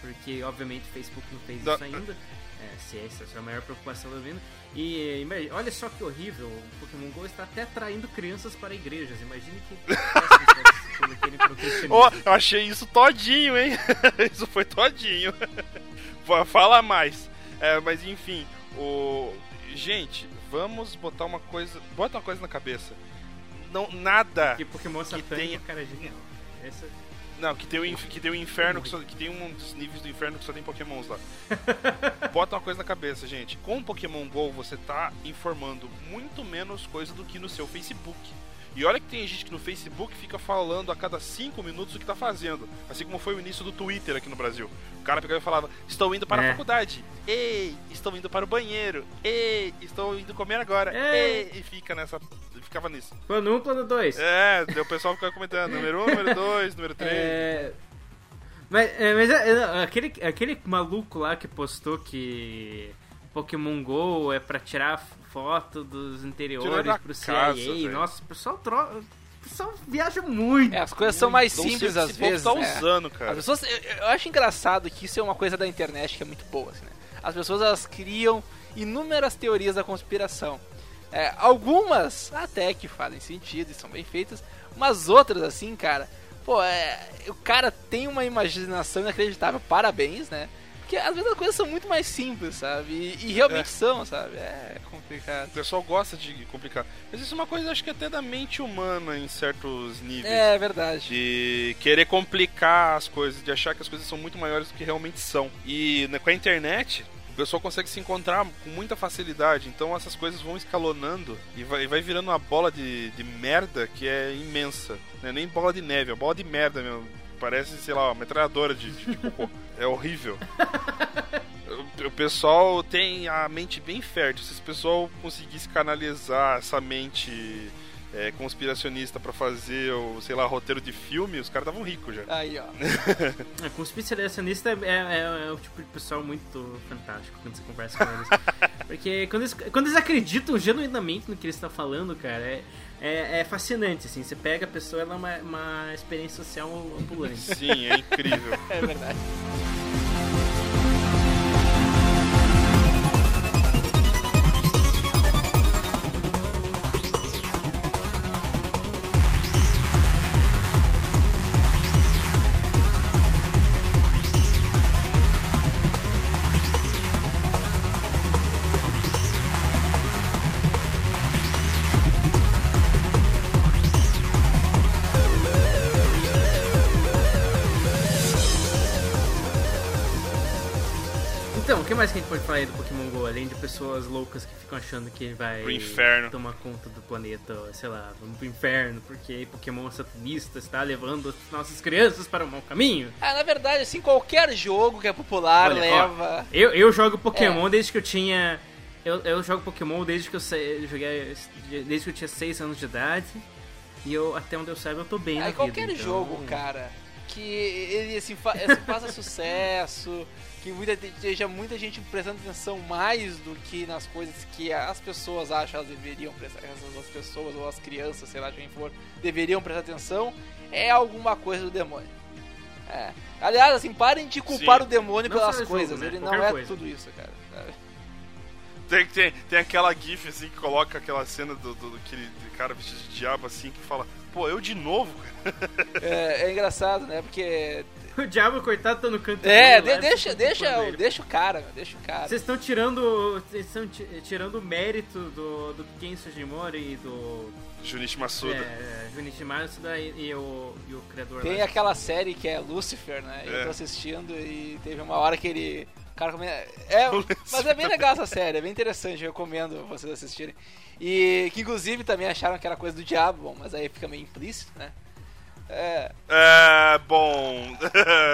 porque obviamente o Facebook não fez Da- isso ainda. É, se essa é a sua maior preocupação, tá vendo? E imagine- olha só que horrível, o Pokémon GO está até atraindo crianças para igrejas. Imagine que [LAUGHS] [LAUGHS] Ó, eu achei isso todinho, hein? [LAUGHS] isso foi todinho. [LAUGHS] Fa- Fala mais. É, mas enfim, o. Gente, vamos botar uma coisa. Bota uma coisa na cabeça. Não, nada. Que Pokémon satânico, tenha- cara, é genial. Essa... Não, que tem o, que tem o inferno, que, só, que tem um dos níveis do inferno que só tem pokémons lá. Bota uma coisa na cabeça, gente. Com o Pokémon GO você tá informando muito menos coisa do que no seu Facebook. E olha que tem gente que no Facebook fica falando a cada 5 minutos o que tá fazendo. Assim como foi o início do Twitter aqui no Brasil. O cara pegava e falava: Estou indo para É. a faculdade. Ei, estou indo para o banheiro. Ei, estou indo comer agora. Ei. E fica nessa. Ficava nisso. Plano 1, um, plano 2. É, o pessoal ficava comentando: número 1, um, número 2, número 3. É... Mas, é, mas é, é, aquele, aquele maluco lá que postou que Pokémon GO é pra tirar foto dos interiores pro CIA. casa. Nossa, o pessoal, tro... o pessoal viaja muito. É, as coisas são mais simples às povo vezes. tá usando, cara. As pessoas, eu, eu acho engraçado que isso é uma coisa da internet que é muito boa, assim, né? As pessoas elas criam inúmeras teorias da conspiração. É, algumas até que fazem sentido e são bem feitas, mas outras assim, cara, pô, é, o cara tem uma imaginação inacreditável. Parabéns, né? Porque às vezes as coisas são muito mais simples, sabe? E, e realmente É. são, sabe? É complicado. O pessoal gosta de complicar. Mas isso é uma coisa, acho que até da mente humana em certos níveis. É verdade. De querer complicar as coisas, de achar que as coisas são muito maiores do que realmente são. E né, com a internet, o pessoal consegue se encontrar com muita facilidade. Então essas coisas vão escalonando e vai, vai virando uma bola de, de merda que é imensa. Não é nem bola de neve, é uma bola de merda mesmo. Parece, sei lá, uma metralhadora de, de, de cocô. [LAUGHS] É horrível. [LAUGHS] O- O pessoal tem a mente bem fértil. Se esse pessoal conseguisse canalizar essa mente é, conspiracionista pra fazer o, sei lá, roteiro de filme, os caras estavam ricos já. Aí, ó. [LAUGHS] É, conspiracionista é, é, é o tipo de pessoal muito fantástico quando você conversa com eles. [LAUGHS] Porque quando eles, quando eles acreditam genuinamente no que eles estão falando, cara, é, é, é fascinante, assim. Você pega a pessoa, ela é uma, uma experiência social ambulante. Sim, é incrível. [LAUGHS] É verdade. Além de pessoas loucas que ficam achando que vai Pro inferno. tomar conta do planeta, sei lá, vamos pro inferno, porque Pokémon satanista está levando as nossas crianças para o mau caminho. Ah, na verdade, assim, qualquer jogo que é popular Olha, ó, leva. eu, eu jogo Pokémon É. desde que eu tinha. Eu, eu jogo Pokémon desde que eu, sei- eu joguei. Desde que eu tinha 6 anos de idade. E eu, até onde eu saiba, eu tô bem na Aí vida. qualquer então- jogo, cara, que ele assim, fa assim, faça [LAUGHS] sucesso, que muita, esteja muita gente prestando atenção mais do que nas coisas que as pessoas acham que elas deveriam prestar as pessoas ou as crianças, sei lá, quem for, deveriam prestar atenção, é alguma coisa do demônio. É. Aliás, assim, parem de culpar Sim. o demônio Não pelas só jogo, coisas, né? ele não Qualquer é coisa. tudo isso, cara. sabe? Tem, tem, tem aquela gif assim que coloca aquela cena do, do, do aquele cara vestido de diabo assim que fala, pô, eu de novo, cara. É, é engraçado, né? Porque. O diabo, coitado, tá no canto É, de- lá, deixa, deixa, ele. deixa o cara, meu, deixa o cara. Vocês estão tirando. Vocês estão ti- tirando o mérito do, do Ken Sugimori e do. Junichi Masuda. É, Junichi Masuda e, e o, e o criador Tem lá. aquela série que é Lucifer, né? Eu É. tô assistindo e teve uma hora que ele. O cara comenta. É, [LAUGHS] mas é bem legal essa série, é bem interessante, eu recomendo vocês assistirem. E que inclusive também acharam que era coisa do diabo, bom, mas aí fica meio implícito, né? É, É, bom.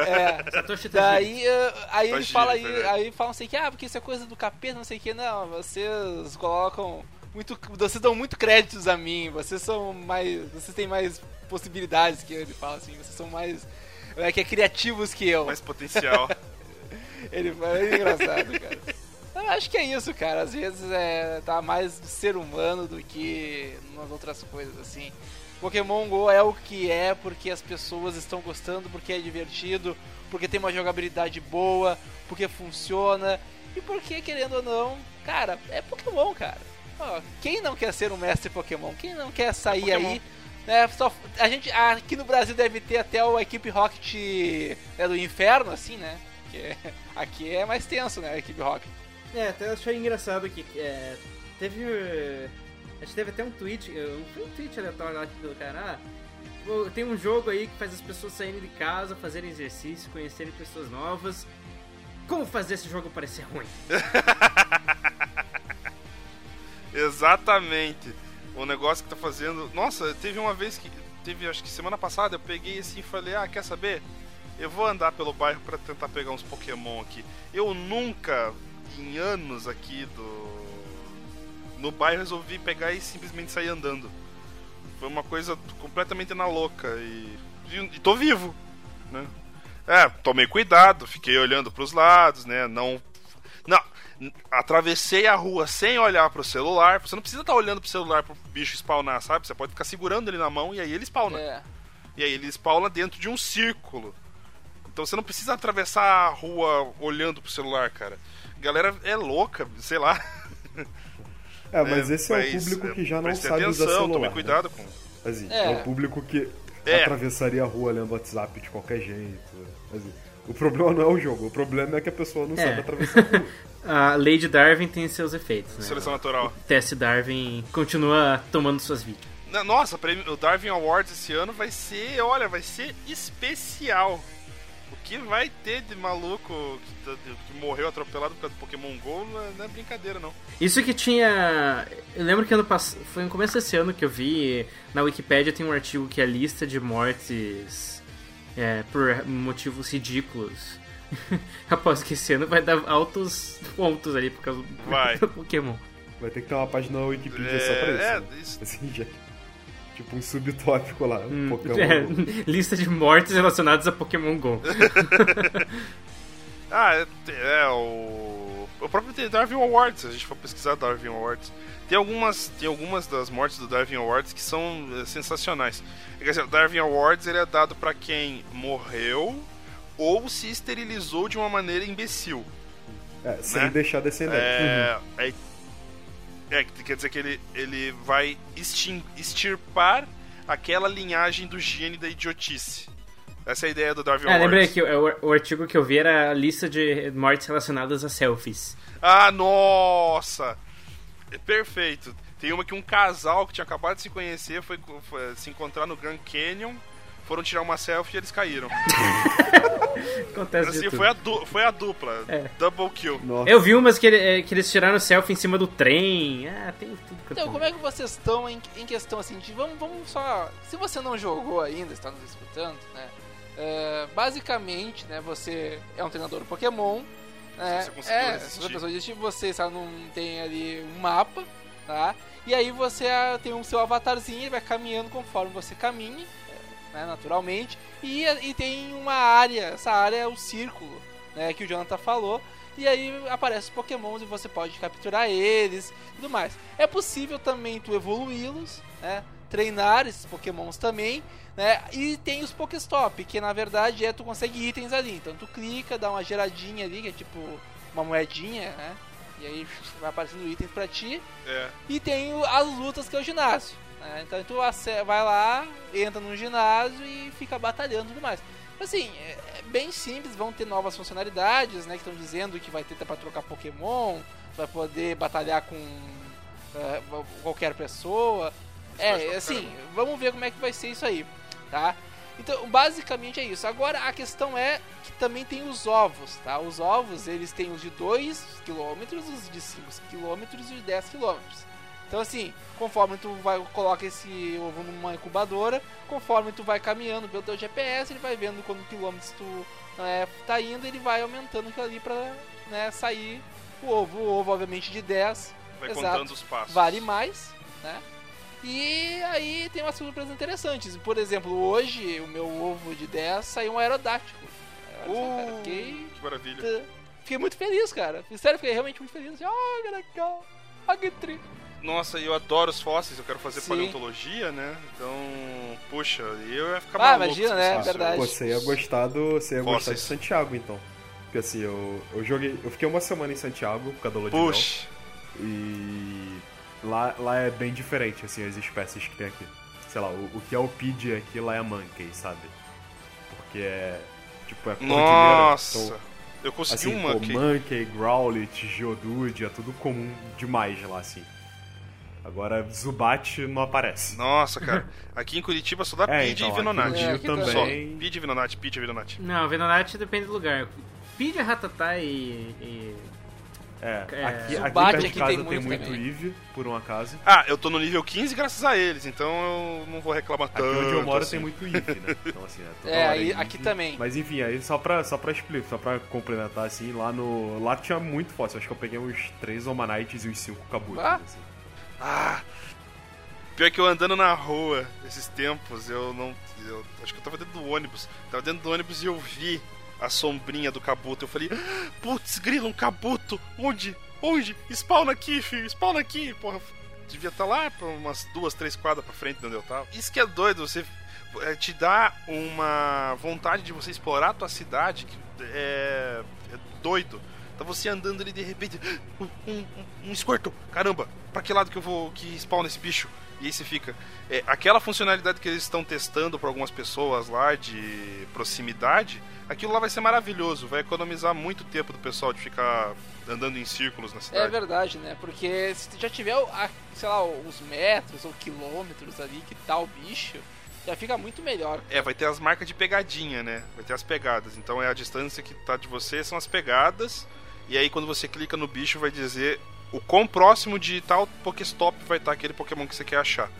é. [LAUGHS] Satoshi Tajiri. Daí, eh, aí ele fala aí, aí falam assim que ah, porque isso é coisa do capeta, não sei o que, não, vocês colocam muito. Vocês dão muito créditos a mim, vocês são mais. Vocês têm mais possibilidades que eu", ele fala assim, vocês são mais. É que é criativos que eu. Mais potencial. [LAUGHS] Ele fala, é engraçado, cara. Eu acho que é isso, cara. Às vezes é, tá mais do ser humano do que nas outras coisas, assim. Pokémon GO é o que é porque as pessoas estão gostando, porque é divertido, porque tem uma jogabilidade boa, porque funciona e porque, querendo ou não, cara, é Pokémon, cara. Ó, quem não quer ser um mestre Pokémon? Quem não quer sair Pokémon. aí? Né, só, a gente aqui no Brasil deve ter até a equipe Rocket né, do inferno, assim, né? Que [LAUGHS] aqui é mais tenso, né? A equipe Rocket. É, até achei engraçado que é, teve. Acho que teve até um tweet. Foi um tweet aleatório lá do cara. Ah, tem um jogo aí que faz as pessoas saírem de casa, fazerem exercício, conhecerem pessoas novas. Como fazer esse jogo parecer ruim? [LAUGHS] Exatamente. O negócio que tá fazendo. Nossa, teve uma vez que. Teve, acho que semana passada, eu peguei assim e falei: Ah, quer saber? Eu vou andar pelo bairro pra tentar pegar uns Pokémon aqui. Eu nunca, em anos aqui do. No bairro, resolvi pegar e simplesmente sair andando. Foi uma coisa completamente na louca. E. E tô vivo, né? É, tomei cuidado, fiquei olhando pros lados, né? Não. Não, atravessei a rua sem olhar pro celular. Você não precisa estar olhando pro celular pro bicho spawnar, sabe? Você pode ficar segurando ele na mão e aí ele spawna. É. E aí ele spawna dentro de um círculo. Então você não precisa atravessar a rua olhando pro celular, cara. A galera é louca, sei lá. [LAUGHS] É, mas É, esse é o mas, público é, que já não sabe usar atenção, celular. Tome né? cuidado com. Assim, É. é. o público que É. atravessaria a rua lendo WhatsApp de qualquer jeito. Assim, o problema não é o jogo, o problema é que a pessoa não É. sabe atravessar a rua. [LAUGHS] A lei de Darwin tem seus efeitos, né? Seleção natural. O teste Darwin continua tomando suas vítimas. Na- Nossa, o Darwin Awards esse ano vai ser, olha, vai ser especial. O que vai ter de maluco que, tá- que morreu atropelado por causa do Pokémon GO não é, não é brincadeira, não. Isso que tinha. Eu lembro que ano passado. Foi no começo desse ano que eu vi. Na Wikipédia tem um artigo que é a lista de mortes é, por motivos ridículos. [LAUGHS] Após que esse ano vai dar altos pontos ali por causa do, Vai. [LAUGHS] do Pokémon. Vai ter que ter uma página na Wikipedia só pra isso. É, né? isso- Assim, já... Tipo um subtópico lá. Hum, Pokémon é, Go. [LAUGHS] lista de mortes relacionadas a Pokémon GO. [LAUGHS] Ah, é, é o. O próprio Darwin Awards, se a gente for pesquisar Darwin Awards. Tem algumas, tem algumas das mortes do Darwin Awards que são é, sensacionais. Quer dizer, o Darwin Awards ele é dado pra quem morreu ou se esterilizou de uma maneira imbecil. É, sem né? deixar descendente. É, é, é, quer dizer que ele, ele vai extin- extirpar aquela linhagem do gene da idiotice. Essa é a ideia do Darwin É, Awards. lembrei que o, o artigo que eu vi era a lista de mortes relacionadas a selfies. Ah, nossa! É Perfeito. Tem uma que um casal que tinha acabado de se conhecer foi, foi se encontrar no Grand Canyon, foram tirar uma selfie e eles caíram. [LAUGHS] Acontece Assim, foi, a du- foi a dupla. É. Double kill. Nossa. Eu vi umas que, ele- é, que eles tiraram selfie em cima do trem. Ah, tem tudo que Então, tô- como é que vocês estão em, em questão assim de vamos, vamos só. Se você não jogou ainda, está nos escutando, né? é, basicamente, né, você é um treinador Pokémon. Né, Se você conseguiu é, se você conseguiu você só não tem ali um mapa, tá? E aí você ah, tem o seu avatarzinho, ele vai caminhando conforme você caminha, né, naturalmente. E, e tem uma área, essa área é o círculo, né, que o Jonathan falou. E aí aparecem os pokémons e você pode capturar eles e tudo mais. É possível também tu evoluí-los, né? Treinar esses pokémons também, né? E tem os Pokéstop, que na verdade é tu consegue itens ali. Então tu clica, dá uma geradinha ali, que é tipo uma moedinha, né? E aí vai aparecendo itens pra ti. É. E tem as lutas que é o ginásio. Né? Então tu vai lá, entra no ginásio e fica batalhando e tudo mais. Assim, é é bem simples, vão ter novas funcionalidades, né? Que estão dizendo que vai ter pra trocar Pokémon, vai poder batalhar com é, qualquer pessoa. É, assim, vamos ver como é que vai ser isso aí, tá? Então, basicamente é isso. Agora, a questão é que também tem os ovos, tá? Os ovos, eles têm os de 2 km, os de 5 km e os de 10 km. Então, assim, conforme tu vai coloca esse ovo numa incubadora, conforme tu vai caminhando pelo teu GPS, ele vai vendo quantos quilômetros tu é, tá indo, ele vai aumentando aquilo ali pra né, sair o ovo. O ovo, obviamente, de 10 Vai Exato. contando os passos. vale mais, né? E aí tem umas surpresas interessantes. Por exemplo, hoje o meu ovo de 10 saiu um. Olha só, cara, Uh, fiquei, que maravilha. fiquei muito feliz, cara. Sério, fiquei realmente muito feliz. Ah, que legal. Ah, que tri. Nossa, eu adoro os fósseis, eu quero fazer Sim. paleontologia, né? Então, puxa, eu ia ficar Ah, maluco. imagina, né? fosse Verdade. Pô, você ia gostar do. Você ia gostar de. Santiago, então. Porque assim, eu, eu joguei. Eu fiquei uma semana em Santiago por causa de mel. Puxa, E lá, lá é bem diferente, assim, as espécies que tem aqui. Sei lá, o, o que é o Pidgey aqui lá é Monkey, sabe? Porque é. Tipo, é cordilheira. nossa. Então, eu consegui assim, um pô, monkey. Monkey, Growlithe, Geodude, é tudo comum demais lá, assim. Agora, Zubat não aparece. Nossa, cara. Aqui em Curitiba só dá É, Pidgey então, e aqui no É, aqui também. Só. Pidgey e Venonat, Pidgey e Venonat. Não, Venonat depende do lugar. Pide Ratatá e. e- É, É, aqui, aqui Zubat perto de aqui casa tem tem muito muito, também. Eevee, por um acaso. Ah, eu tô no nível 15 graças a eles, então eu não vou reclamar Aqui tanto. onde eu moro assim. tem muito Eevee, né? Então, assim, é, toda [LAUGHS] É, hora aí- Eevee. aqui também. Mas enfim, aí só pra, só pra explicar, só pra complementar, assim, lá no... Lá tinha muito fóssil, acho que eu peguei uns 3 Omanites e uns 5 Kabutos, Ah. assim. Ah! Pior que eu andando na rua esses tempos, eu não. Eu, acho que eu tava dentro do ônibus. Tava dentro do ônibus e eu vi a sombrinha do Kabuto. Eu falei, "Ah, putz, grila, um Kabuto! Onde? Onde? Spawna aqui, filho, spawna aqui! Porra, devia estar lá pra umas duas, três quadras pra frente de onde eu tava. Isso que é doido, você é, te dá uma vontade de você explorar a tua cidade que é, é doido. Tá você andando ali de repente, um, um, um escorto, caramba, pra que lado que eu vou que spawna esse bicho? E aí você fica. É, aquela funcionalidade que eles estão testando para algumas pessoas lá de proximidade, aquilo lá vai ser maravilhoso, vai economizar muito tempo do pessoal de ficar andando em círculos na É cidade. verdade, né? Porque se já tiver, sei lá, os metros ou quilômetros ali que tá o bicho, já fica muito melhor. É, vai ter as marcas de pegadinha, né? Vai ter as pegadas. Então é a distância que tá de você, são as pegadas. E aí quando você clica no bicho vai dizer o quão próximo de tal Pokéstop vai estar aquele Pokémon que você quer achar.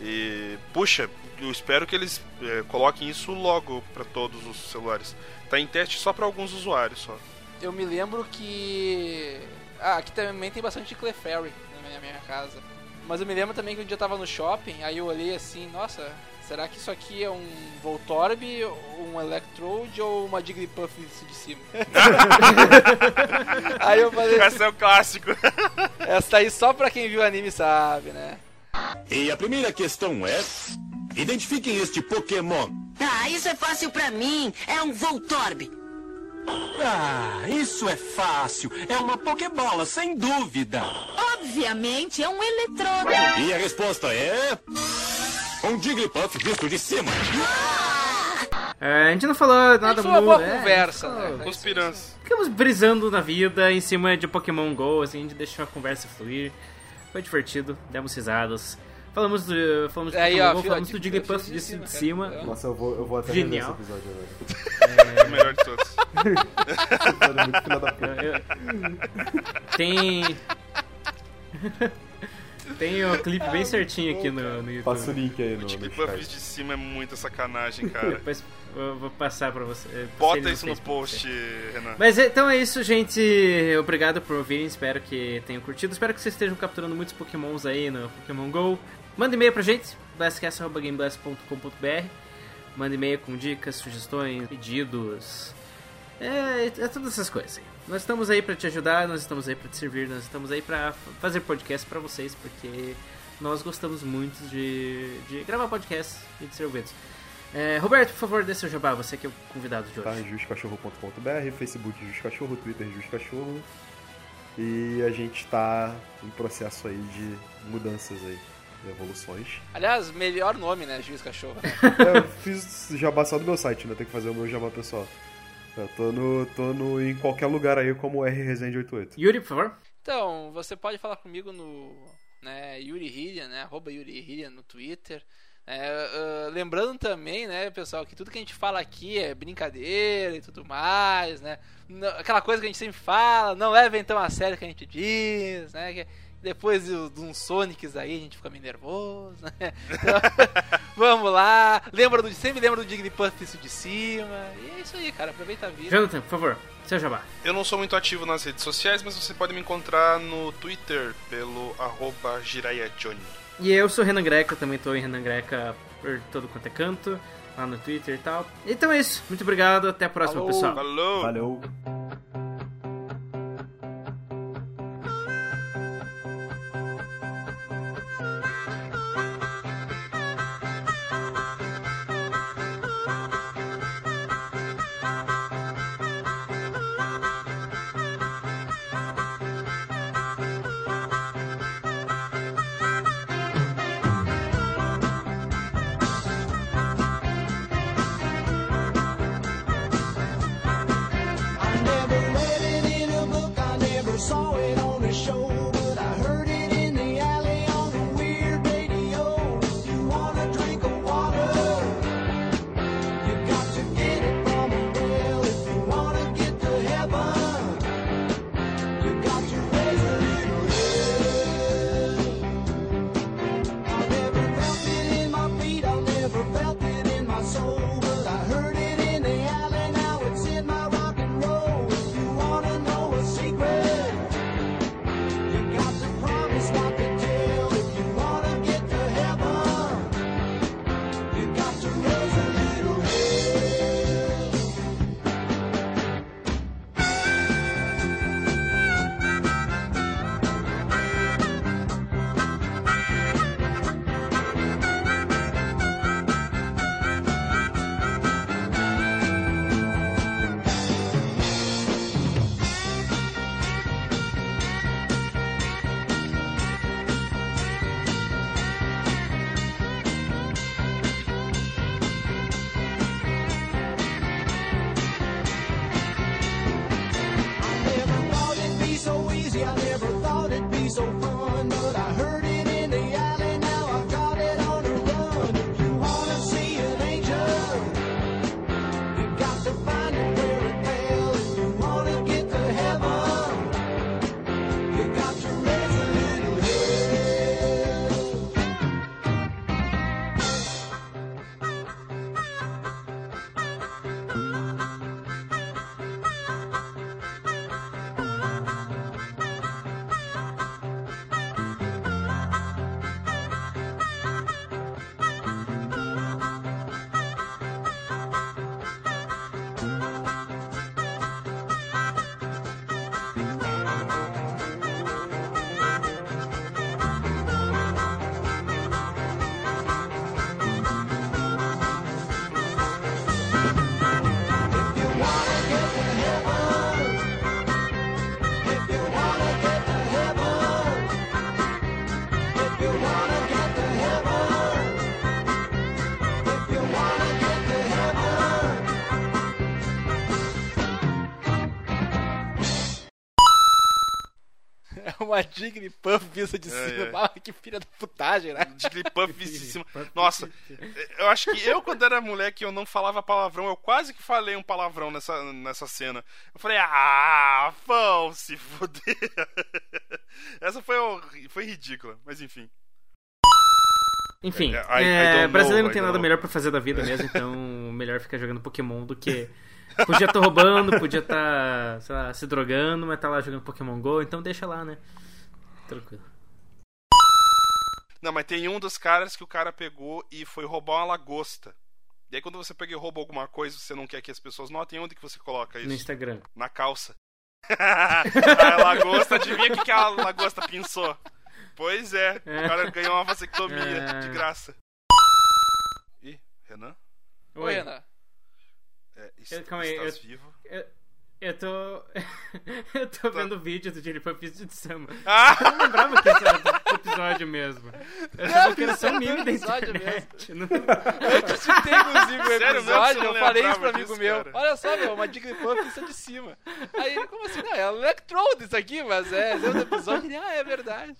E puxa, eu espero que eles é, coloquem isso logo para todos os celulares. Tá em teste só para alguns usuários só. Eu me lembro que. Ah, aqui também tem bastante Clefairy na minha, casa. Mas eu me lembro também que um dia eu tava no shopping, aí eu olhei assim, nossa, será que isso aqui é um Voltorb, um Electrode ou uma Jigglypuff de cima? [LAUGHS] aí eu falei. Esse é o clássico. Essa aí só pra quem viu o anime sabe, né? E a primeira questão é: identifiquem este Pokémon. Ah, isso é fácil pra mim. É um Voltorb. Ah, isso é fácil. É uma Pokébola, sem dúvida. Obviamente, é um eletrodo. E a resposta é. Um Jigglypuff visto de cima. É, a gente não falou nada Foi uma boa muito. é, conversa, ficou- né? Conspirança. Ficamos brisando na vida em cima de Pokémon GO, assim, a gente deixou a conversa fluir. Foi divertido, demos risadas. Falamos do, falamos de Aí, Pokémon ó, falamos de- do Jigglypuff de de, cima, de cima. Nossa, eu vou, eu vou até Genial. esse episódio agora. É o melhor de todos. [LAUGHS] Tem. Tem o clipe bem certinho aqui no, no YouTube. Passa o link aí no, no Jigglypuff de cima é muita sacanagem, cara. Depois eu vou passar pra você. Bota isso no post, Renan. Mas então é isso, gente. Obrigado por ouvirem. Espero que tenham curtido. Espero que vocês estejam capturando muitos pokémons aí no Pokémon GO. Manda e-mail pra gente, blastcast.gameblast.com.br Manda e-mail com dicas, sugestões, pedidos. É, é todas essas coisas aí. Nós estamos aí pra te ajudar, nós estamos aí pra te servir, nós estamos aí pra f- fazer podcast pra vocês, porque nós gostamos muito de, de gravar podcast e de ser ouvidos. É, Roberto, por favor, dê seu jabá, você que é o convidado de Tá hoje. em justcachorro.com.br, Facebook Justo Cachorro, Twitter Justo Cachorro. E a gente tá em processo aí de mudanças aí, evoluções. Aliás, melhor nome, né? Juiz Cachorro. né? [LAUGHS] É, eu fiz jabá só do meu site, né? Tem que fazer o meu jabá pessoal. Eu tô no, tô no, em qualquer lugar aí como R Resende 88. Yuri, por favor. Então, você pode falar comigo no né, Yuri Hillian, né? Arroba Yuri Hillian no Twitter. É, ah, lembrando também, né, pessoal, que tudo que a gente fala aqui é brincadeira e tudo mais, né? Não- aquela coisa que a gente sempre fala, não levem tão a sério o que a gente diz, né? Que depois de, de uns Sonics aí a gente fica meio nervoso, né? Então, [LAUGHS] vamos lá. Lembra do, sempre lembra do Jigglypuff isso de cima. E é isso aí, cara. Aproveita a vida. Jonathan, por favor, seu jabá. Eu não sou muito ativo nas redes sociais, mas você pode me encontrar no Twitter pelo arroba jiraiajohnny. E eu sou Renan Greca, também tô em Renan Greca por todo quanto é canto, lá no Twitter e tal. Então é isso, muito obrigado, até a próxima, Falou. pessoal. Falou! Valeu! Never saw it on a show, uma Jigglypuff vista de É, cima. é. [LAUGHS] Que filha da putagem, né? Jigglypuff vista em cima. Nossa, eu acho que eu, quando era moleque, eu não falava palavrão. Eu quase que falei um palavrão nessa, nessa cena. Eu falei, ah, vão se fuder. [LAUGHS] Essa foi, foi ridícula, mas enfim. Enfim, É, I- I é, brasileiro know, não tem nada don't melhor pra fazer da vida mesmo, [LAUGHS] então melhor ficar jogando Pokémon do que. Podia estar roubando, podia estar, sei lá, se drogando, mas tá lá jogando Pokémon GO, então deixa lá, né? Tranquilo. Não, mas tem um dos caras que o cara pegou e foi roubar uma lagosta. E aí quando você pega e rouba alguma coisa, você não quer que as pessoas notem, onde que você coloca isso? No Instagram. Na calça. [LAUGHS] a lagosta, adivinha o que, que a lagosta pinçou? Pois é, o cara ganhou uma vasectomia É. de graça. Ih, Renan? Oi, Renan. É, est- Eu- calma aí, estás eu- vivo? Eu, eu tô. [LAUGHS] eu tô vendo o vídeo do Jigglypuff de Sama. [LAUGHS] Ah! Eu não lembrava que esse era do episódio mesmo. Eu achava que era só um meme da Episódio internet. [LAUGHS] Não- Antes de ter, inclusive, o Sério mesmo episódio, eu não falei isso pro amigo disso, meu. cara? Olha só, meu, uma Jigglypuff vista de cima. Aí ele, como assim? Não, é Electrode isso aqui, mas é, dentro do episódio, ele, ah, é verdade.